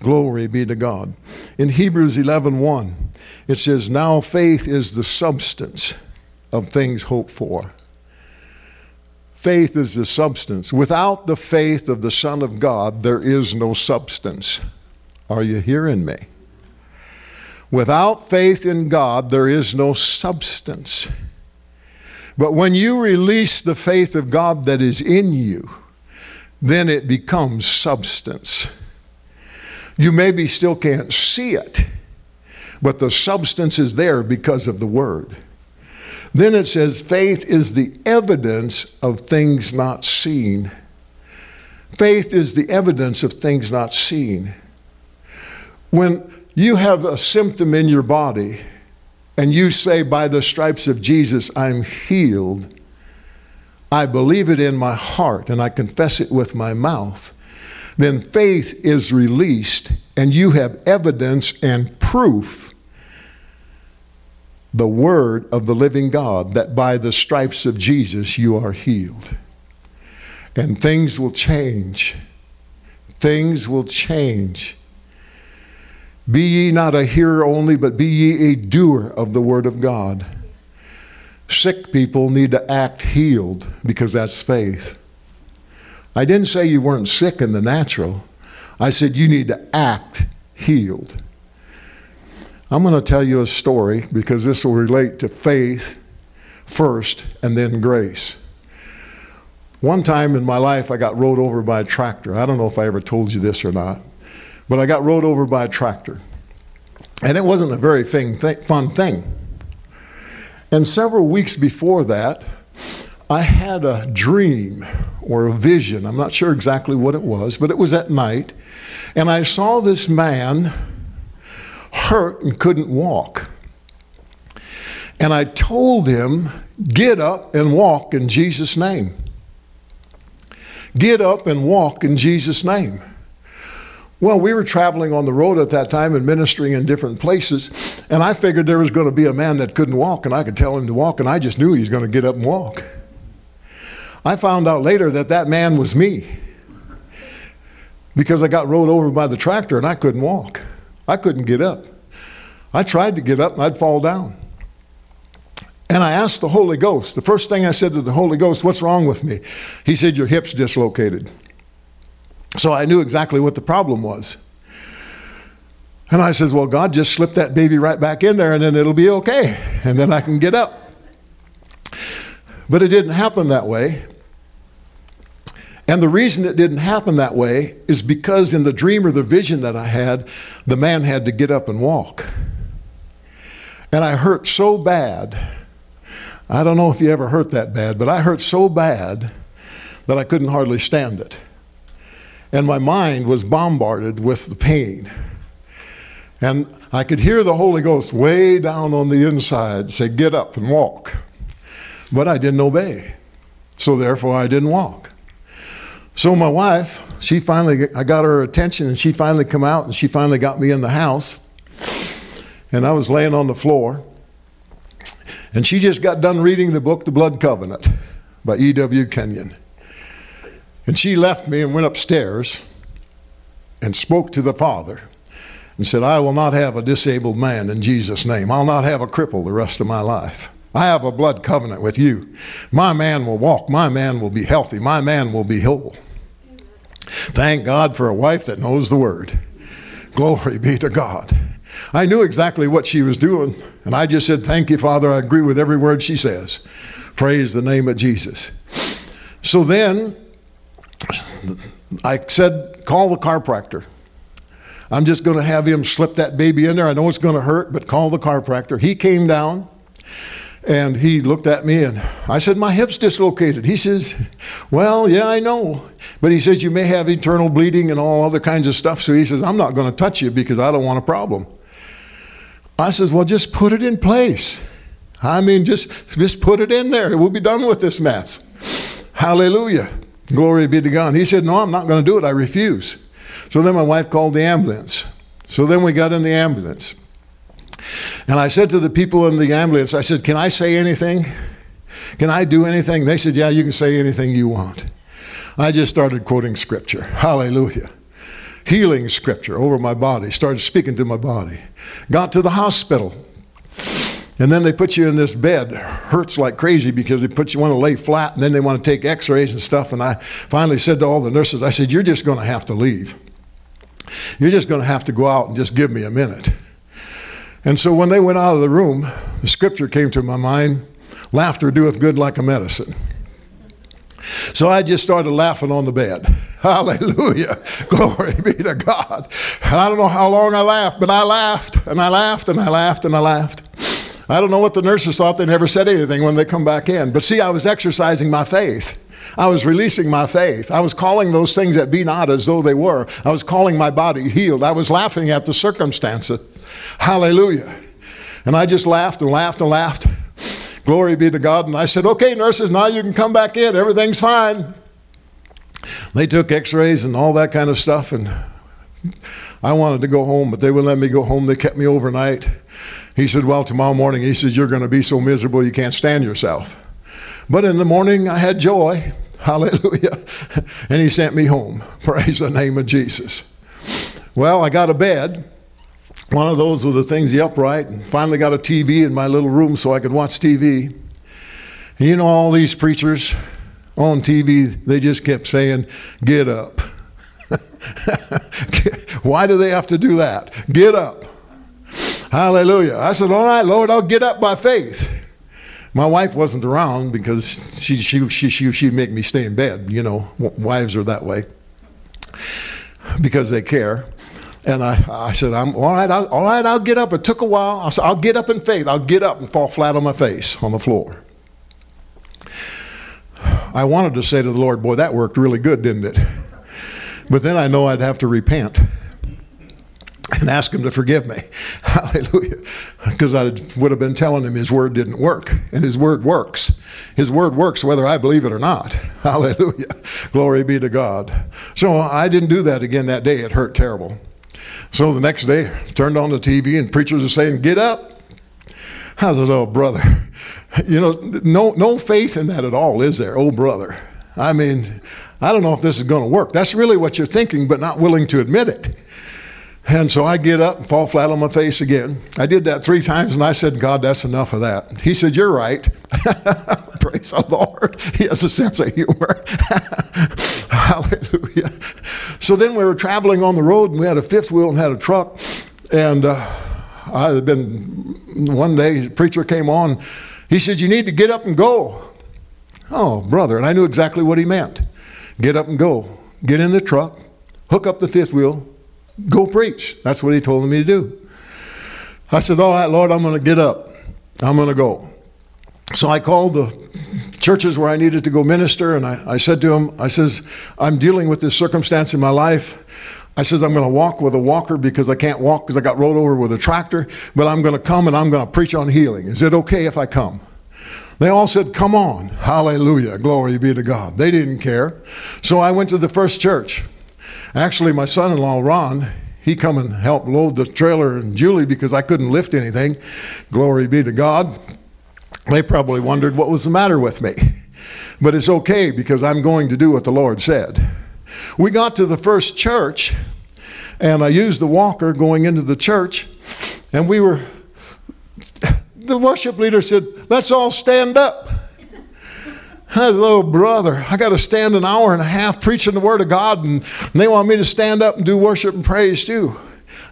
Glory be to God. In Hebrews 11:1, 1, it says, "Now faith is the substance of things hoped for. Faith is the substance. Without the faith of the Son of God, there is no substance. Are you hearing me? Without faith in God, there is no substance. But when you release the faith of God that is in you, then it becomes substance. You maybe still can't see it, but the substance is there because of the Word. Then it says, faith is the evidence of things not seen. Faith is the evidence of things not seen. When you have a symptom in your body and you say, By the stripes of Jesus, I'm healed, I believe it in my heart and I confess it with my mouth, then faith is released and you have evidence and proof the word of the living God that by the stripes of Jesus you are healed. And things will change. Things will change. Be ye not a hearer only, but be ye a doer of the word of God. Sick people need to act healed because that's faith. I didn't say you weren't sick in the natural. I said you need to act healed. I'm going to tell you a story because this will relate to faith first and then grace. One time in my life, I got rode over by a tractor. I don't know if I ever told you this or not, but I got rode over by a tractor. And it wasn't a very fun thing. And several weeks before that, I had a dream or a vision. I'm not sure exactly what it was, but it was at night. And I saw this man hurt and couldn't walk. And I told him, Get up and walk in Jesus' name. Get up and walk in Jesus' name. Well, we were traveling on the road at that time and ministering in different places, and I figured there was going to be a man that couldn't walk, and I could tell him to walk, and I just knew he was going to get up and walk. I found out later that that man was me because I got rode over by the tractor and I couldn't walk. I couldn't get up. I tried to get up and I'd fall down. And I asked the Holy Ghost, the first thing I said to the Holy Ghost, What's wrong with me? He said, Your hip's dislocated. So I knew exactly what the problem was. And I said, Well, God, just slip that baby right back in there and then it'll be okay. And then I can get up. But it didn't happen that way. And the reason it didn't happen that way is because in the dream or the vision that I had, the man had to get up and walk. And I hurt so bad. I don't know if you ever hurt that bad, but I hurt so bad that I couldn't hardly stand it. And my mind was bombarded with the pain. And I could hear the Holy Ghost way down on the inside say, Get up and walk. But I didn't obey. So therefore, I didn't walk. So my wife, she finally, I got her attention and she finally come out and she finally got me in the house. And I was laying on the floor. And she just got done reading the book, The Blood Covenant by E.W. Kenyon. And she left me and went upstairs and spoke to the Father and said, I will not have a disabled man in Jesus' name. I'll not have a cripple the rest of my life. I have a blood covenant with you. My man will walk. My man will be healthy. My man will be whole. Thank God for a wife that knows the word. Glory be to God. I knew exactly what she was doing, and I just said, Thank you, Father. I agree with every word she says. Praise the name of Jesus. So then I said, Call the chiropractor. I'm just going to have him slip that baby in there. I know it's going to hurt, but call the chiropractor. He came down. And he looked at me and I said, My hip's dislocated. He says, Well, yeah, I know. But he says, You may have internal bleeding and all other kinds of stuff. So he says, I'm not going to touch you because I don't want a problem. I says, Well, just put it in place. I mean, just, just put it in there. We'll be done with this mess. Hallelujah. Glory be to God. He said, No, I'm not going to do it. I refuse. So then my wife called the ambulance. So then we got in the ambulance. And I said to the people in the ambulance, I said, Can I say anything? Can I do anything? They said, Yeah, you can say anything you want. I just started quoting scripture. Hallelujah. Healing scripture over my body, started speaking to my body. Got to the hospital. And then they put you in this bed. Hurts like crazy because they put you want to lay flat and then they want to take x-rays and stuff. And I finally said to all the nurses, I said, You're just going to have to leave. You're just going to have to go out and just give me a minute. And so when they went out of the room, the scripture came to my mind laughter doeth good like a medicine. So I just started laughing on the bed. Hallelujah. Glory be to God. And I don't know how long I laughed, but I laughed and I laughed and I laughed and I laughed. I don't know what the nurses thought. They never said anything when they come back in. But see, I was exercising my faith. I was releasing my faith. I was calling those things that be not as though they were. I was calling my body healed. I was laughing at the circumstances. Hallelujah. And I just laughed and laughed and laughed. Glory be to God. And I said, okay, nurses, now you can come back in. Everything's fine. They took x rays and all that kind of stuff. And I wanted to go home, but they wouldn't let me go home. They kept me overnight. He said, well, tomorrow morning, he says, you're going to be so miserable you can't stand yourself. But in the morning, I had joy. Hallelujah. And he sent me home. Praise the name of Jesus. Well, I got a bed. One of those with the things the upright, and finally got a TV in my little room so I could watch TV. And you know, all these preachers on TV, they just kept saying, Get up. Why do they have to do that? Get up. Hallelujah. I said, All right, Lord, I'll get up by faith. My wife wasn't around because she, she, she, she, she'd make me stay in bed. You know, wives are that way because they care. And I, I said, I'm all right, I'll, all right, I'll get up. It took a while. I said, I'll get up in faith. I'll get up and fall flat on my face on the floor. I wanted to say to the Lord, boy, that worked really good, didn't it? But then I know I'd have to repent and ask him to forgive me. Hallelujah. Because I would have been telling him his word didn't work. And his word works. His word works whether I believe it or not. Hallelujah. Glory be to God. So uh, I didn't do that again that day. It hurt terrible. So the next day, turned on the TV and preachers are saying, Get up. I said, Oh, brother. You know, no, no faith in that at all, is there? Oh, brother. I mean, I don't know if this is going to work. That's really what you're thinking, but not willing to admit it. And so I get up and fall flat on my face again. I did that three times and I said, God, that's enough of that. He said, You're right. Praise the Lord. He has a sense of humor. Hallelujah. So then we were traveling on the road and we had a fifth wheel and had a truck. And uh, I had been, one day, preacher came on. He said, You need to get up and go. Oh, brother. And I knew exactly what he meant. Get up and go. Get in the truck, hook up the fifth wheel, Go preach. That's what he told me to do. I said, All right, Lord, I'm going to get up. I'm going to go. So I called the churches where I needed to go minister, and I, I said to them, I says, I'm dealing with this circumstance in my life. I says, I'm going to walk with a walker because I can't walk because I got rolled over with a tractor, but I'm going to come and I'm going to preach on healing. Is it okay if I come? They all said, Come on. Hallelujah. Glory be to God. They didn't care. So I went to the first church. Actually, my son-in-law Ron, he come and helped load the trailer and Julie because I couldn't lift anything. Glory be to God. They probably wondered what was the matter with me. But it's okay because I'm going to do what the Lord said. We got to the first church and I used the walker going into the church and we were the worship leader said, "Let's all stand up." Little brother. I got to stand an hour and a half preaching the Word of God, and they want me to stand up and do worship and praise too.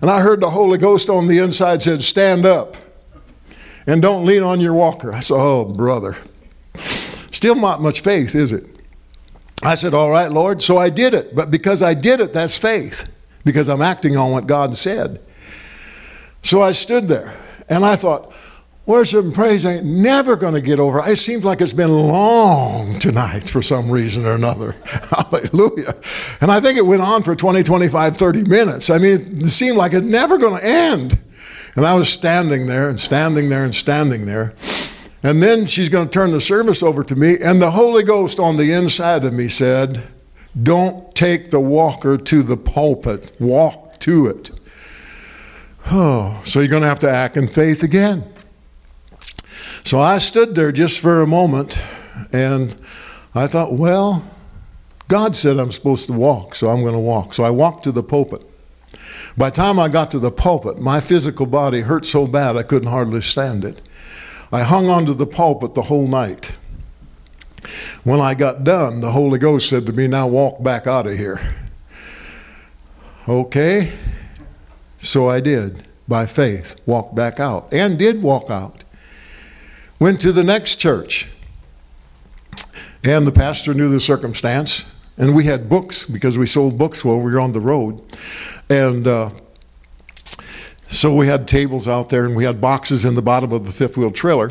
And I heard the Holy Ghost on the inside said, Stand up and don't lean on your walker. I said, Oh, brother. Still not much faith, is it? I said, All right, Lord. So I did it. But because I did it, that's faith, because I'm acting on what God said. So I stood there and I thought, Worship and praise ain't never going to get over. It seems like it's been long tonight for some reason or another. Hallelujah. And I think it went on for 20, 25, 30 minutes. I mean, it seemed like it's never going to end. And I was standing there and standing there and standing there. And then she's going to turn the service over to me, and the Holy Ghost on the inside of me said, Don't take the walker to the pulpit, walk to it. Oh, so you're going to have to act in faith again. So I stood there just for a moment and I thought, well, God said I'm supposed to walk, so I'm going to walk. So I walked to the pulpit. By the time I got to the pulpit, my physical body hurt so bad I couldn't hardly stand it. I hung onto the pulpit the whole night. When I got done, the Holy Ghost said to me, Now walk back out of here. Okay. So I did, by faith, walk back out, and did walk out. Went to the next church. And the pastor knew the circumstance. And we had books because we sold books while we were on the road. And uh, So we had tables out there and we had boxes in the bottom of the fifth wheel trailer.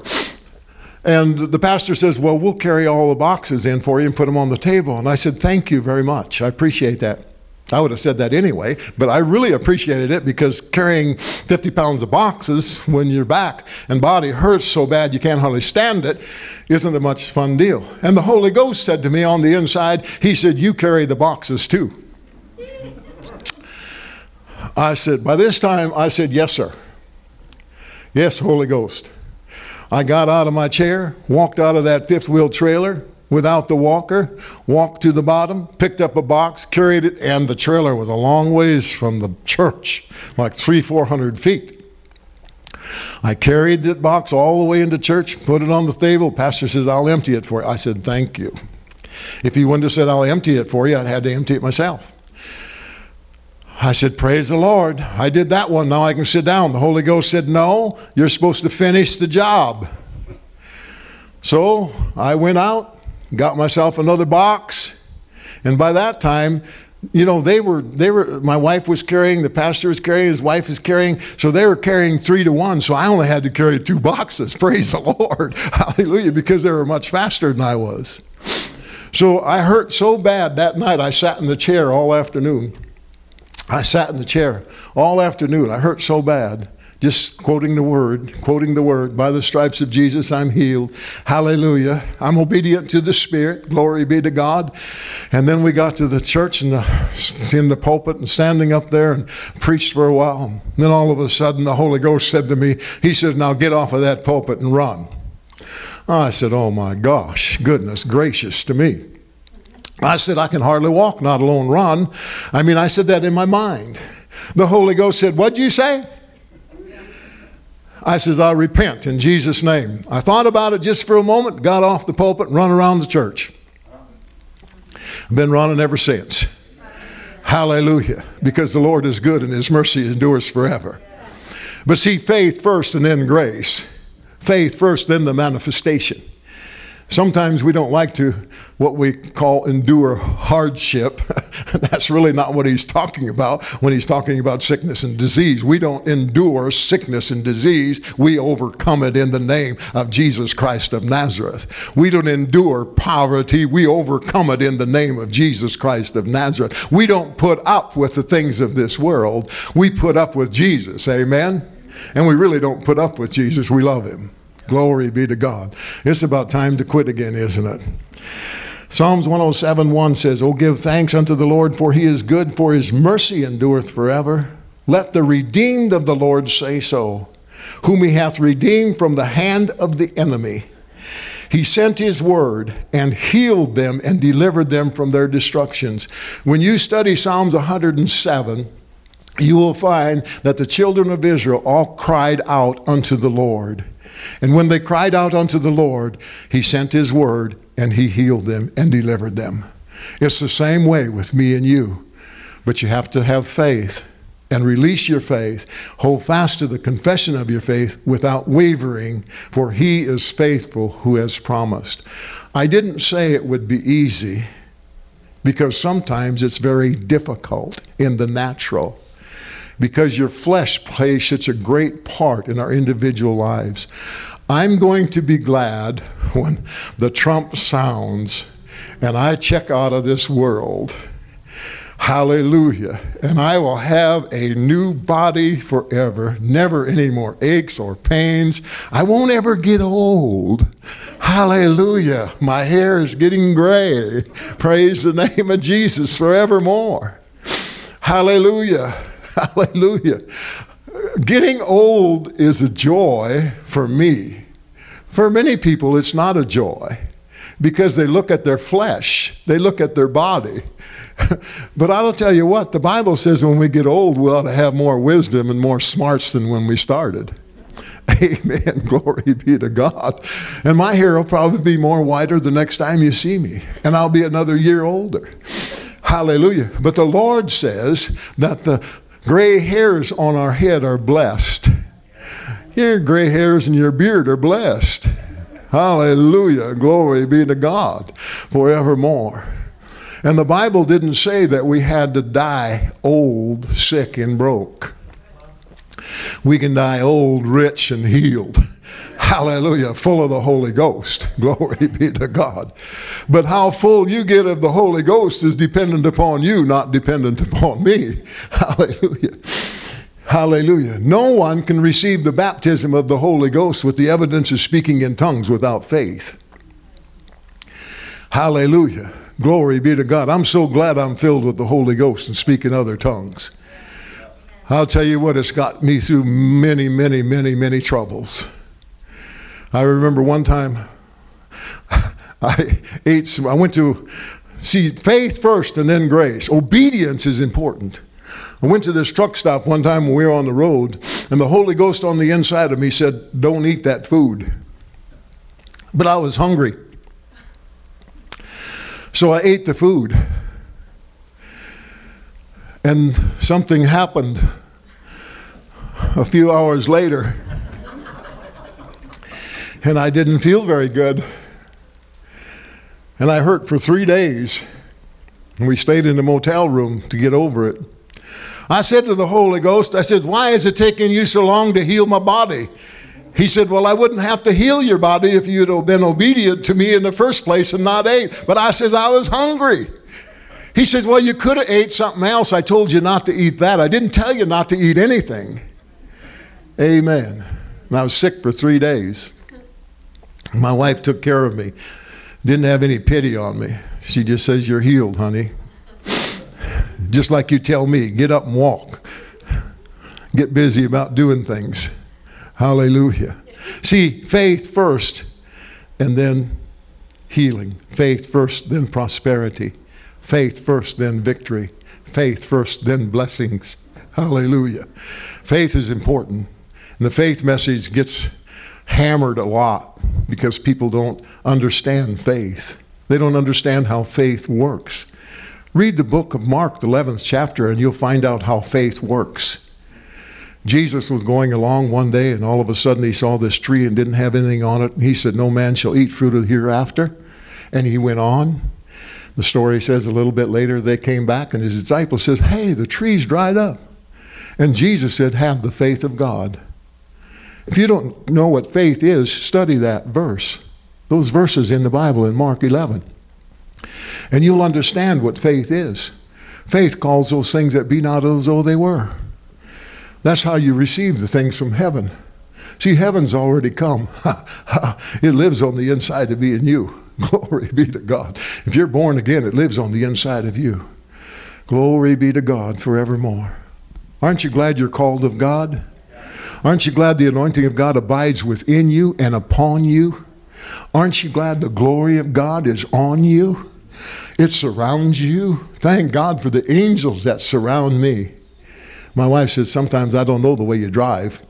And the pastor says, Well, we'll carry all the boxes in for you and put them on the table. And I said, Thank you very much. I appreciate that. I would have said that anyway, but I really appreciated it because carrying 50 pounds of boxes when your back and body hurts so bad you can't hardly stand it isn't a much fun deal. And the Holy Ghost said to me on the inside, He said, You carry the boxes too. I said, By this time, I said, Yes, sir. Yes, Holy Ghost. I got out of my chair, walked out of that fifth wheel trailer without the walker, walked to the bottom, picked up a box, carried it, and the trailer was a long ways from the church, like three, four hundred feet. I carried that box all the way into church, put it on the table. Pastor says, I'll empty it for you. I said, Thank you. If he wouldn't have said, I'll empty it for you, I'd had to empty it myself. I said, Praise the Lord. I did that one. Now I can sit down. The Holy Ghost said, No, you're supposed to finish the job. So I went out, got myself another box, and by that time, you know, they were, they were, my wife was carrying, the pastor was carrying, his wife was carrying, so they were carrying three to one, so I only had to carry two boxes. Praise the Lord. Hallelujah, because they were much faster than I was. So I hurt so bad that night, I sat in the chair all afternoon. I sat in the chair all afternoon. I hurt so bad, just quoting the word, quoting the word. By the stripes of Jesus, I'm healed. Hallelujah. I'm obedient to the Spirit. Glory be to God. And then we got to the church and the, in the pulpit and standing up there and preached for a while. And then all of a sudden, the Holy Ghost said to me, He says, Now get off of that pulpit and run. I said, Oh my gosh, goodness gracious to me. I said, I can hardly walk, not alone run. I mean, I said that in my mind. The Holy Ghost said, What'd you say? I said, I repent in Jesus' name. I thought about it just for a moment, got off the pulpit, and run around the church. I've been running ever since. Hallelujah. Because the Lord is good and his mercy endures forever. But see, faith first and then grace. Faith first, then the manifestation. Sometimes we don't like to, what we call endure hardship. That's really not what he's talking about when he's talking about sickness and disease. We don't endure sickness and disease, we overcome it in the name of Jesus Christ of Nazareth. We don't endure poverty, we overcome it in the name of Jesus Christ of Nazareth. We don't put up with the things of this world, we put up with Jesus. Amen? And we really don't put up with Jesus, we love him. Glory be to God. It's about time to quit again, isn't it? Psalms 107 1 says, Oh, give thanks unto the Lord, for he is good, for his mercy endureth forever. Let the redeemed of the Lord say so, whom he hath redeemed from the hand of the enemy. He sent his word and healed them and delivered them from their destructions. When you study Psalms 107, you will find that the children of Israel all cried out unto the Lord. And when they cried out unto the Lord, he sent his word and he healed them and delivered them. It's the same way with me and you. But you have to have faith and release your faith. Hold fast to the confession of your faith without wavering, for he is faithful who has promised. I didn't say it would be easy because sometimes it's very difficult in the natural because your flesh plays such a great part in our individual lives. I'm going to be glad when the trump sounds and I check out of this world. Hallelujah. And I will have a new body forever. Never any more aches or pains. I won't ever get old. Hallelujah. My hair is getting gray. Praise the name of Jesus forevermore. Hallelujah. Hallelujah. Getting old is a joy for me. For many people, it's not a joy because they look at their flesh, they look at their body. but I'll tell you what, the Bible says when we get old, we ought to have more wisdom and more smarts than when we started. Amen. Glory be to God. And my hair will probably be more whiter the next time you see me, and I'll be another year older. Hallelujah. But the Lord says that the Gray hairs on our head are blessed. Your gray hairs and your beard are blessed. Hallelujah. Glory be to God forevermore. And the Bible didn't say that we had to die old, sick, and broke. We can die old, rich, and healed. Hallelujah. Full of the Holy Ghost. Glory be to God. But how full you get of the Holy Ghost is dependent upon you, not dependent upon me. Hallelujah. Hallelujah. No one can receive the baptism of the Holy Ghost with the evidence of speaking in tongues without faith. Hallelujah. Glory be to God. I'm so glad I'm filled with the Holy Ghost and speaking other tongues. I'll tell you what, it's got me through many, many, many, many troubles. I remember one time I ate some, I went to see faith first and then grace. Obedience is important. I went to this truck stop one time when we were on the road, and the Holy Ghost on the inside of me said, Don't eat that food. But I was hungry. So I ate the food. And something happened a few hours later. And I didn't feel very good. And I hurt for three days. And we stayed in the motel room to get over it. I said to the Holy Ghost, I said, Why is it taking you so long to heal my body? He said, Well, I wouldn't have to heal your body if you'd have been obedient to me in the first place and not ate. But I said, I was hungry. He says, Well, you could have ate something else. I told you not to eat that. I didn't tell you not to eat anything. Amen. And I was sick for three days. My wife took care of me, didn't have any pity on me. She just says, You're healed, honey. Just like you tell me, get up and walk. Get busy about doing things. Hallelujah. See, faith first and then healing. Faith first, then prosperity. Faith first, then victory. Faith first, then blessings. Hallelujah. Faith is important. And the faith message gets hammered a lot because people don't understand faith. They don't understand how faith works. Read the book of Mark, the 11th chapter, and you'll find out how faith works. Jesus was going along one day, and all of a sudden he saw this tree and didn't have anything on it. And he said, No man shall eat fruit of hereafter. And he went on. The story says a little bit later they came back, and his disciples says, Hey, the tree's dried up. And Jesus said, Have the faith of God. If you don't know what faith is, study that verse. Those verses in the Bible in Mark 11. And you'll understand what faith is. Faith calls those things that be not as though they were. That's how you receive the things from heaven. See, heaven's already come. it lives on the inside of me and you. Glory be to God. If you're born again, it lives on the inside of you. Glory be to God forevermore. Aren't you glad you're called of God? Aren't you glad the anointing of God abides within you and upon you? Aren't you glad the glory of God is on you? It surrounds you. Thank God for the angels that surround me. My wife says, Sometimes I don't know the way you drive.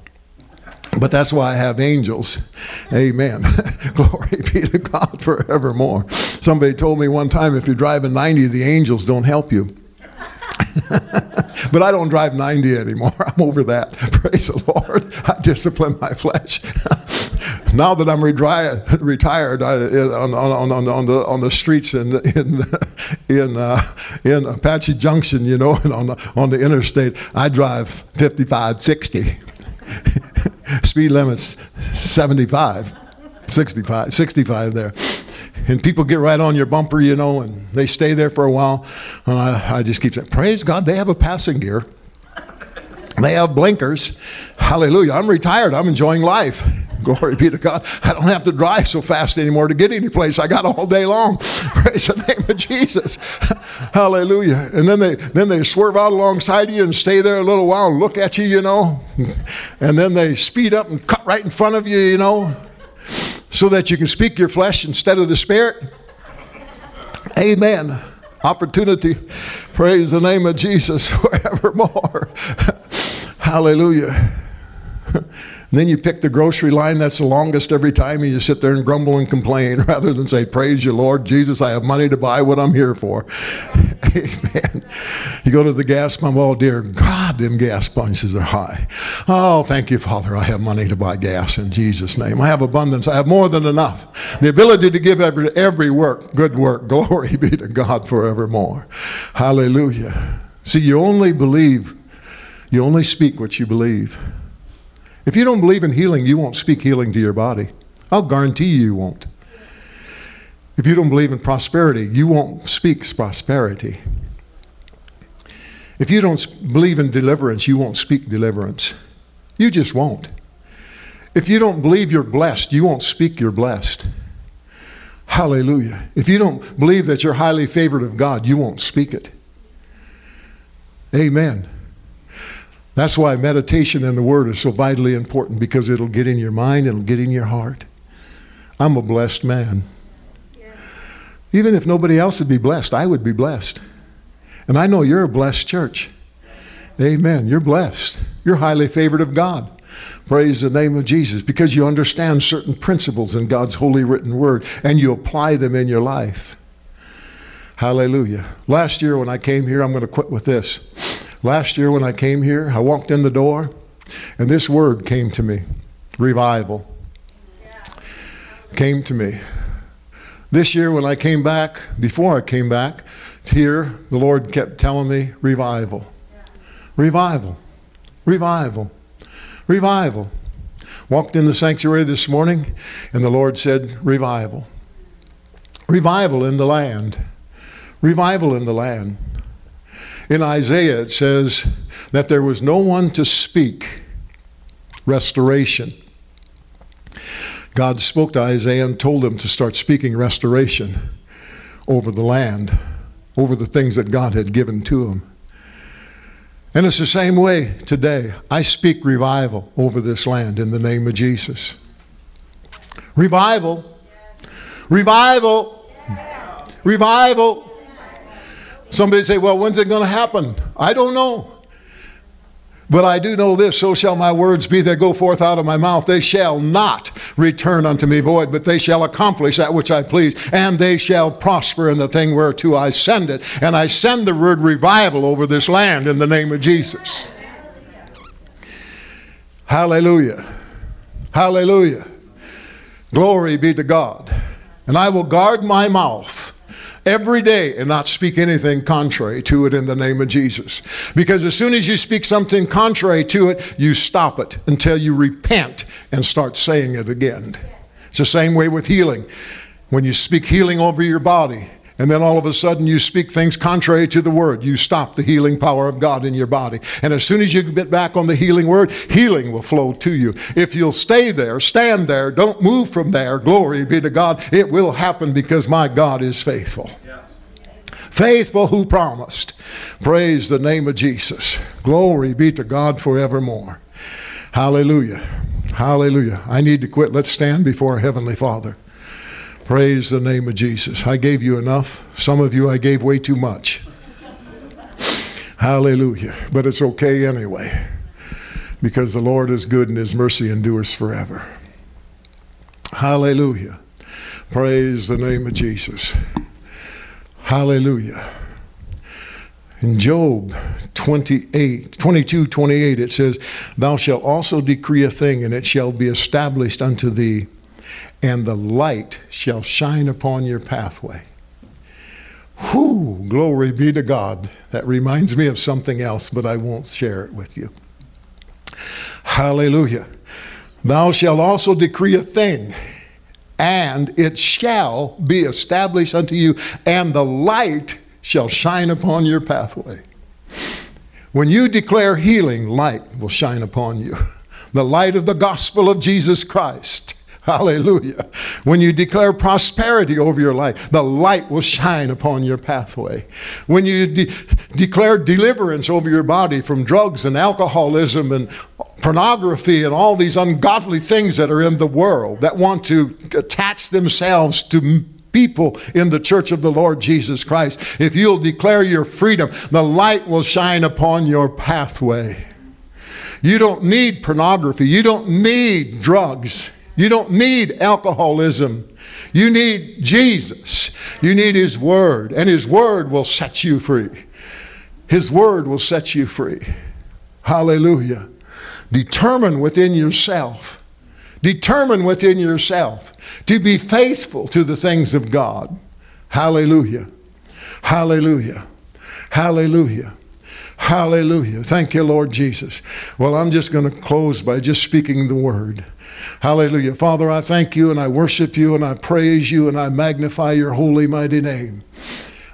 But that's why I have angels. Amen. Glory be to God forevermore. Somebody told me one time if you're driving 90, the angels don't help you. but I don't drive 90 anymore. I'm over that. Praise the Lord. I discipline my flesh. now that I'm retired, retired I, on, on, on, on, the, on the streets in, in, in, uh, in Apache Junction, you know, and on the, on the interstate, I drive 55, 60. Speed limit's 75, 65, 65 there and people get right on your bumper, you know, and they stay there for a while. And I, I just keep saying, Praise God, they have a passing gear. They have blinkers. Hallelujah. I'm retired. I'm enjoying life. Glory be to God. I don't have to drive so fast anymore to get any place. I got all day long. Praise the name of Jesus. Hallelujah. And then they then they swerve out alongside you and stay there a little while and look at you, you know. And then they speed up and cut right in front of you, you know so that you can speak your flesh instead of the spirit. Amen. Opportunity. Praise the name of Jesus forevermore. Hallelujah. And then you pick the grocery line that's the longest every time, and you sit there and grumble and complain rather than say, Praise you, Lord Jesus, I have money to buy what I'm here for. Amen. You go to the gas pump, oh dear God, them gas prices are high. Oh, thank you, Father, I have money to buy gas in Jesus' name. I have abundance, I have more than enough. The ability to give every, every work, good work. Glory be to God forevermore. Hallelujah. See, you only believe, you only speak what you believe. If you don't believe in healing, you won't speak healing to your body. I'll guarantee you, won't. If you don't believe in prosperity, you won't speak prosperity. If you don't believe in deliverance, you won't speak deliverance. You just won't. If you don't believe you're blessed, you won't speak you're blessed. Hallelujah. If you don't believe that you're highly favored of God, you won't speak it. Amen. That's why meditation and the Word is so vitally important because it'll get in your mind, it'll get in your heart. I'm a blessed man. Even if nobody else would be blessed, I would be blessed. And I know you're a blessed church. Amen. You're blessed. You're highly favored of God. Praise the name of Jesus because you understand certain principles in God's holy written word and you apply them in your life. Hallelujah. Last year when I came here, I'm going to quit with this. Last year when I came here, I walked in the door and this word came to me revival. Came to me. This year when I came back, before I came back here, the Lord kept telling me revival. Revival. Revival. Revival. Walked in the sanctuary this morning and the Lord said, Revival. Revival in the land. Revival in the land. In Isaiah, it says that there was no one to speak restoration. God spoke to Isaiah and told him to start speaking restoration over the land, over the things that God had given to him. And it's the same way today. I speak revival over this land in the name of Jesus. Revival. Revival. Revival. Somebody say, well, when's it going to happen? I don't know. But I do know this so shall my words be that go forth out of my mouth. They shall not return unto me void, but they shall accomplish that which I please, and they shall prosper in the thing whereto I send it. And I send the word revival over this land in the name of Jesus. Hallelujah. Hallelujah. Glory be to God. And I will guard my mouth every day and not speak anything contrary to it in the name of Jesus. Because as soon as you speak something contrary to it, you stop it until you repent and start saying it again. It's the same way with healing. When you speak healing over your body, and then all of a sudden you speak things contrary to the word. You stop the healing power of God in your body. And as soon as you get back on the healing word, healing will flow to you. If you'll stay there, stand there, don't move from there, glory be to God, it will happen because my God is faithful. Faithful who promised. Praise the name of Jesus. Glory be to God forevermore. Hallelujah. Hallelujah. I need to quit. Let's stand before our Heavenly Father. Praise the name of Jesus. I gave you enough. Some of you, I gave way too much. Hallelujah. But it's okay anyway, because the Lord is good and His mercy endures forever. Hallelujah. Praise the name of Jesus. Hallelujah. In Job 28, 22, 28, it says, Thou shalt also decree a thing, and it shall be established unto thee and the light shall shine upon your pathway. Whew, glory be to God. That reminds me of something else, but I won't share it with you. Hallelujah. Thou shalt also decree a thing, and it shall be established unto you, and the light shall shine upon your pathway. When you declare healing, light will shine upon you. The light of the gospel of Jesus Christ Hallelujah. When you declare prosperity over your life, the light will shine upon your pathway. When you de- declare deliverance over your body from drugs and alcoholism and pornography and all these ungodly things that are in the world that want to attach themselves to people in the church of the Lord Jesus Christ, if you'll declare your freedom, the light will shine upon your pathway. You don't need pornography. You don't need drugs. You don't need alcoholism. You need Jesus. You need His Word, and His Word will set you free. His Word will set you free. Hallelujah. Determine within yourself, determine within yourself to be faithful to the things of God. Hallelujah. Hallelujah. Hallelujah. Hallelujah. Thank you, Lord Jesus. Well, I'm just going to close by just speaking the word. Hallelujah. Father, I thank you and I worship you and I praise you and I magnify your holy, mighty name.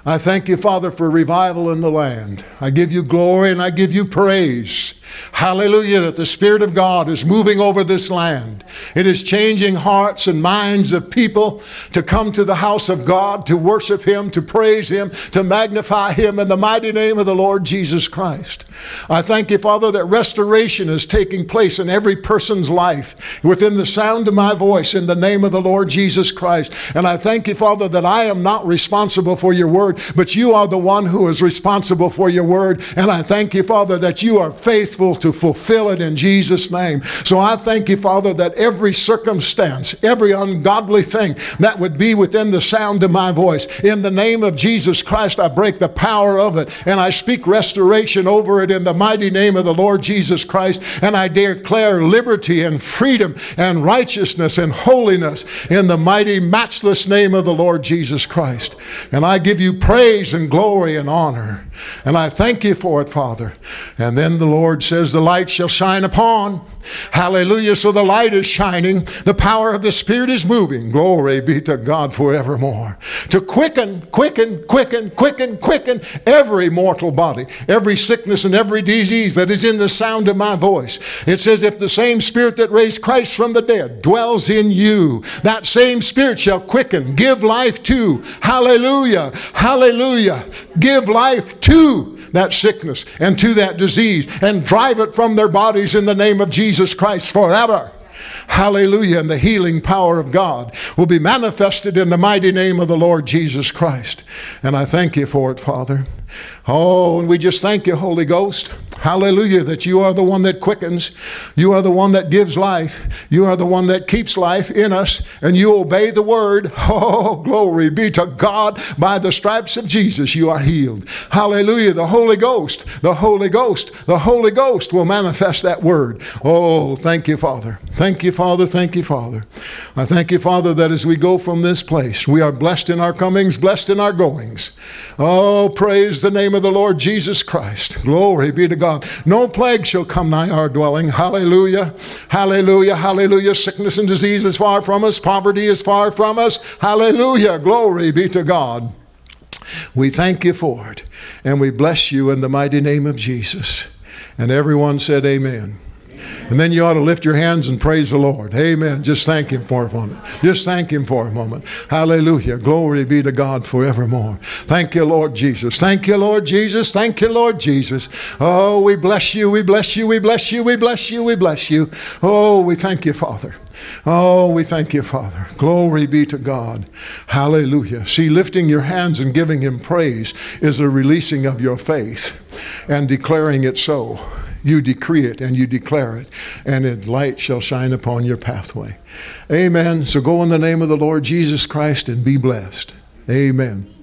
I thank you, Father, for revival in the land. I give you glory and I give you praise. Hallelujah, that the Spirit of God is moving over this land. It is changing hearts and minds of people to come to the house of God, to worship Him, to praise Him, to magnify Him in the mighty name of the Lord Jesus Christ. I thank you, Father, that restoration is taking place in every person's life within the sound of my voice in the name of the Lord Jesus Christ. And I thank you, Father, that I am not responsible for your word, but you are the one who is responsible for your word. And I thank you, Father, that you are faithful to fulfill it in Jesus' name. So I thank you, Father, that every circumstance, every ungodly thing that would be within the sound of my voice, in the name of Jesus Christ, I break the power of it and I speak restoration over it in the mighty name of the Lord Jesus Christ. And I declare liberty and freedom and righteousness and holiness in the mighty, matchless name of the Lord Jesus Christ. And I give you praise and glory and honor. And I thank you for it, Father. And then the Lord says, The light shall shine upon. Hallelujah. So the light is shining. The power of the Spirit is moving. Glory be to God forevermore. To quicken, quicken, quicken, quicken, quicken every mortal body, every sickness and every disease that is in the sound of my voice. It says, If the same Spirit that raised Christ from the dead dwells in you, that same Spirit shall quicken, give life to. Hallelujah. Hallelujah. Give life to that sickness and to that disease and drive it from their bodies in the name of Jesus Christ forever. Hallelujah. And the healing power of God will be manifested in the mighty name of the Lord Jesus Christ. And I thank you for it, Father. Oh, and we just thank you, Holy Ghost. Hallelujah, that you are the one that quickens. You are the one that gives life. You are the one that keeps life in us, and you obey the word. Oh, glory be to God. By the stripes of Jesus, you are healed. Hallelujah. The Holy Ghost, the Holy Ghost, the Holy Ghost will manifest that word. Oh, thank you, Father. Thank you, Father. Thank you, Father. I thank you, Father, that as we go from this place, we are blessed in our comings, blessed in our goings. Oh, praise the name of the Lord Jesus Christ. Glory be to God. No plague shall come nigh our dwelling. Hallelujah. Hallelujah. Hallelujah. Sickness and disease is far from us. Poverty is far from us. Hallelujah. Glory be to God. We thank you for it. And we bless you in the mighty name of Jesus. And everyone said, Amen. And then you ought to lift your hands and praise the Lord. Amen. Just thank Him for a moment. Just thank Him for a moment. Hallelujah. Glory be to God forevermore. Thank you, Lord Jesus. Thank you, Lord Jesus. Thank you, Lord Jesus. Oh, we bless you. We bless you. We bless you. We bless you. We bless you. Oh, we thank you, Father. Oh, we thank you, Father. Glory be to God. Hallelujah. See, lifting your hands and giving Him praise is a releasing of your faith and declaring it so. You decree it and you declare it, and it, light shall shine upon your pathway. Amen. So go in the name of the Lord Jesus Christ and be blessed. Amen.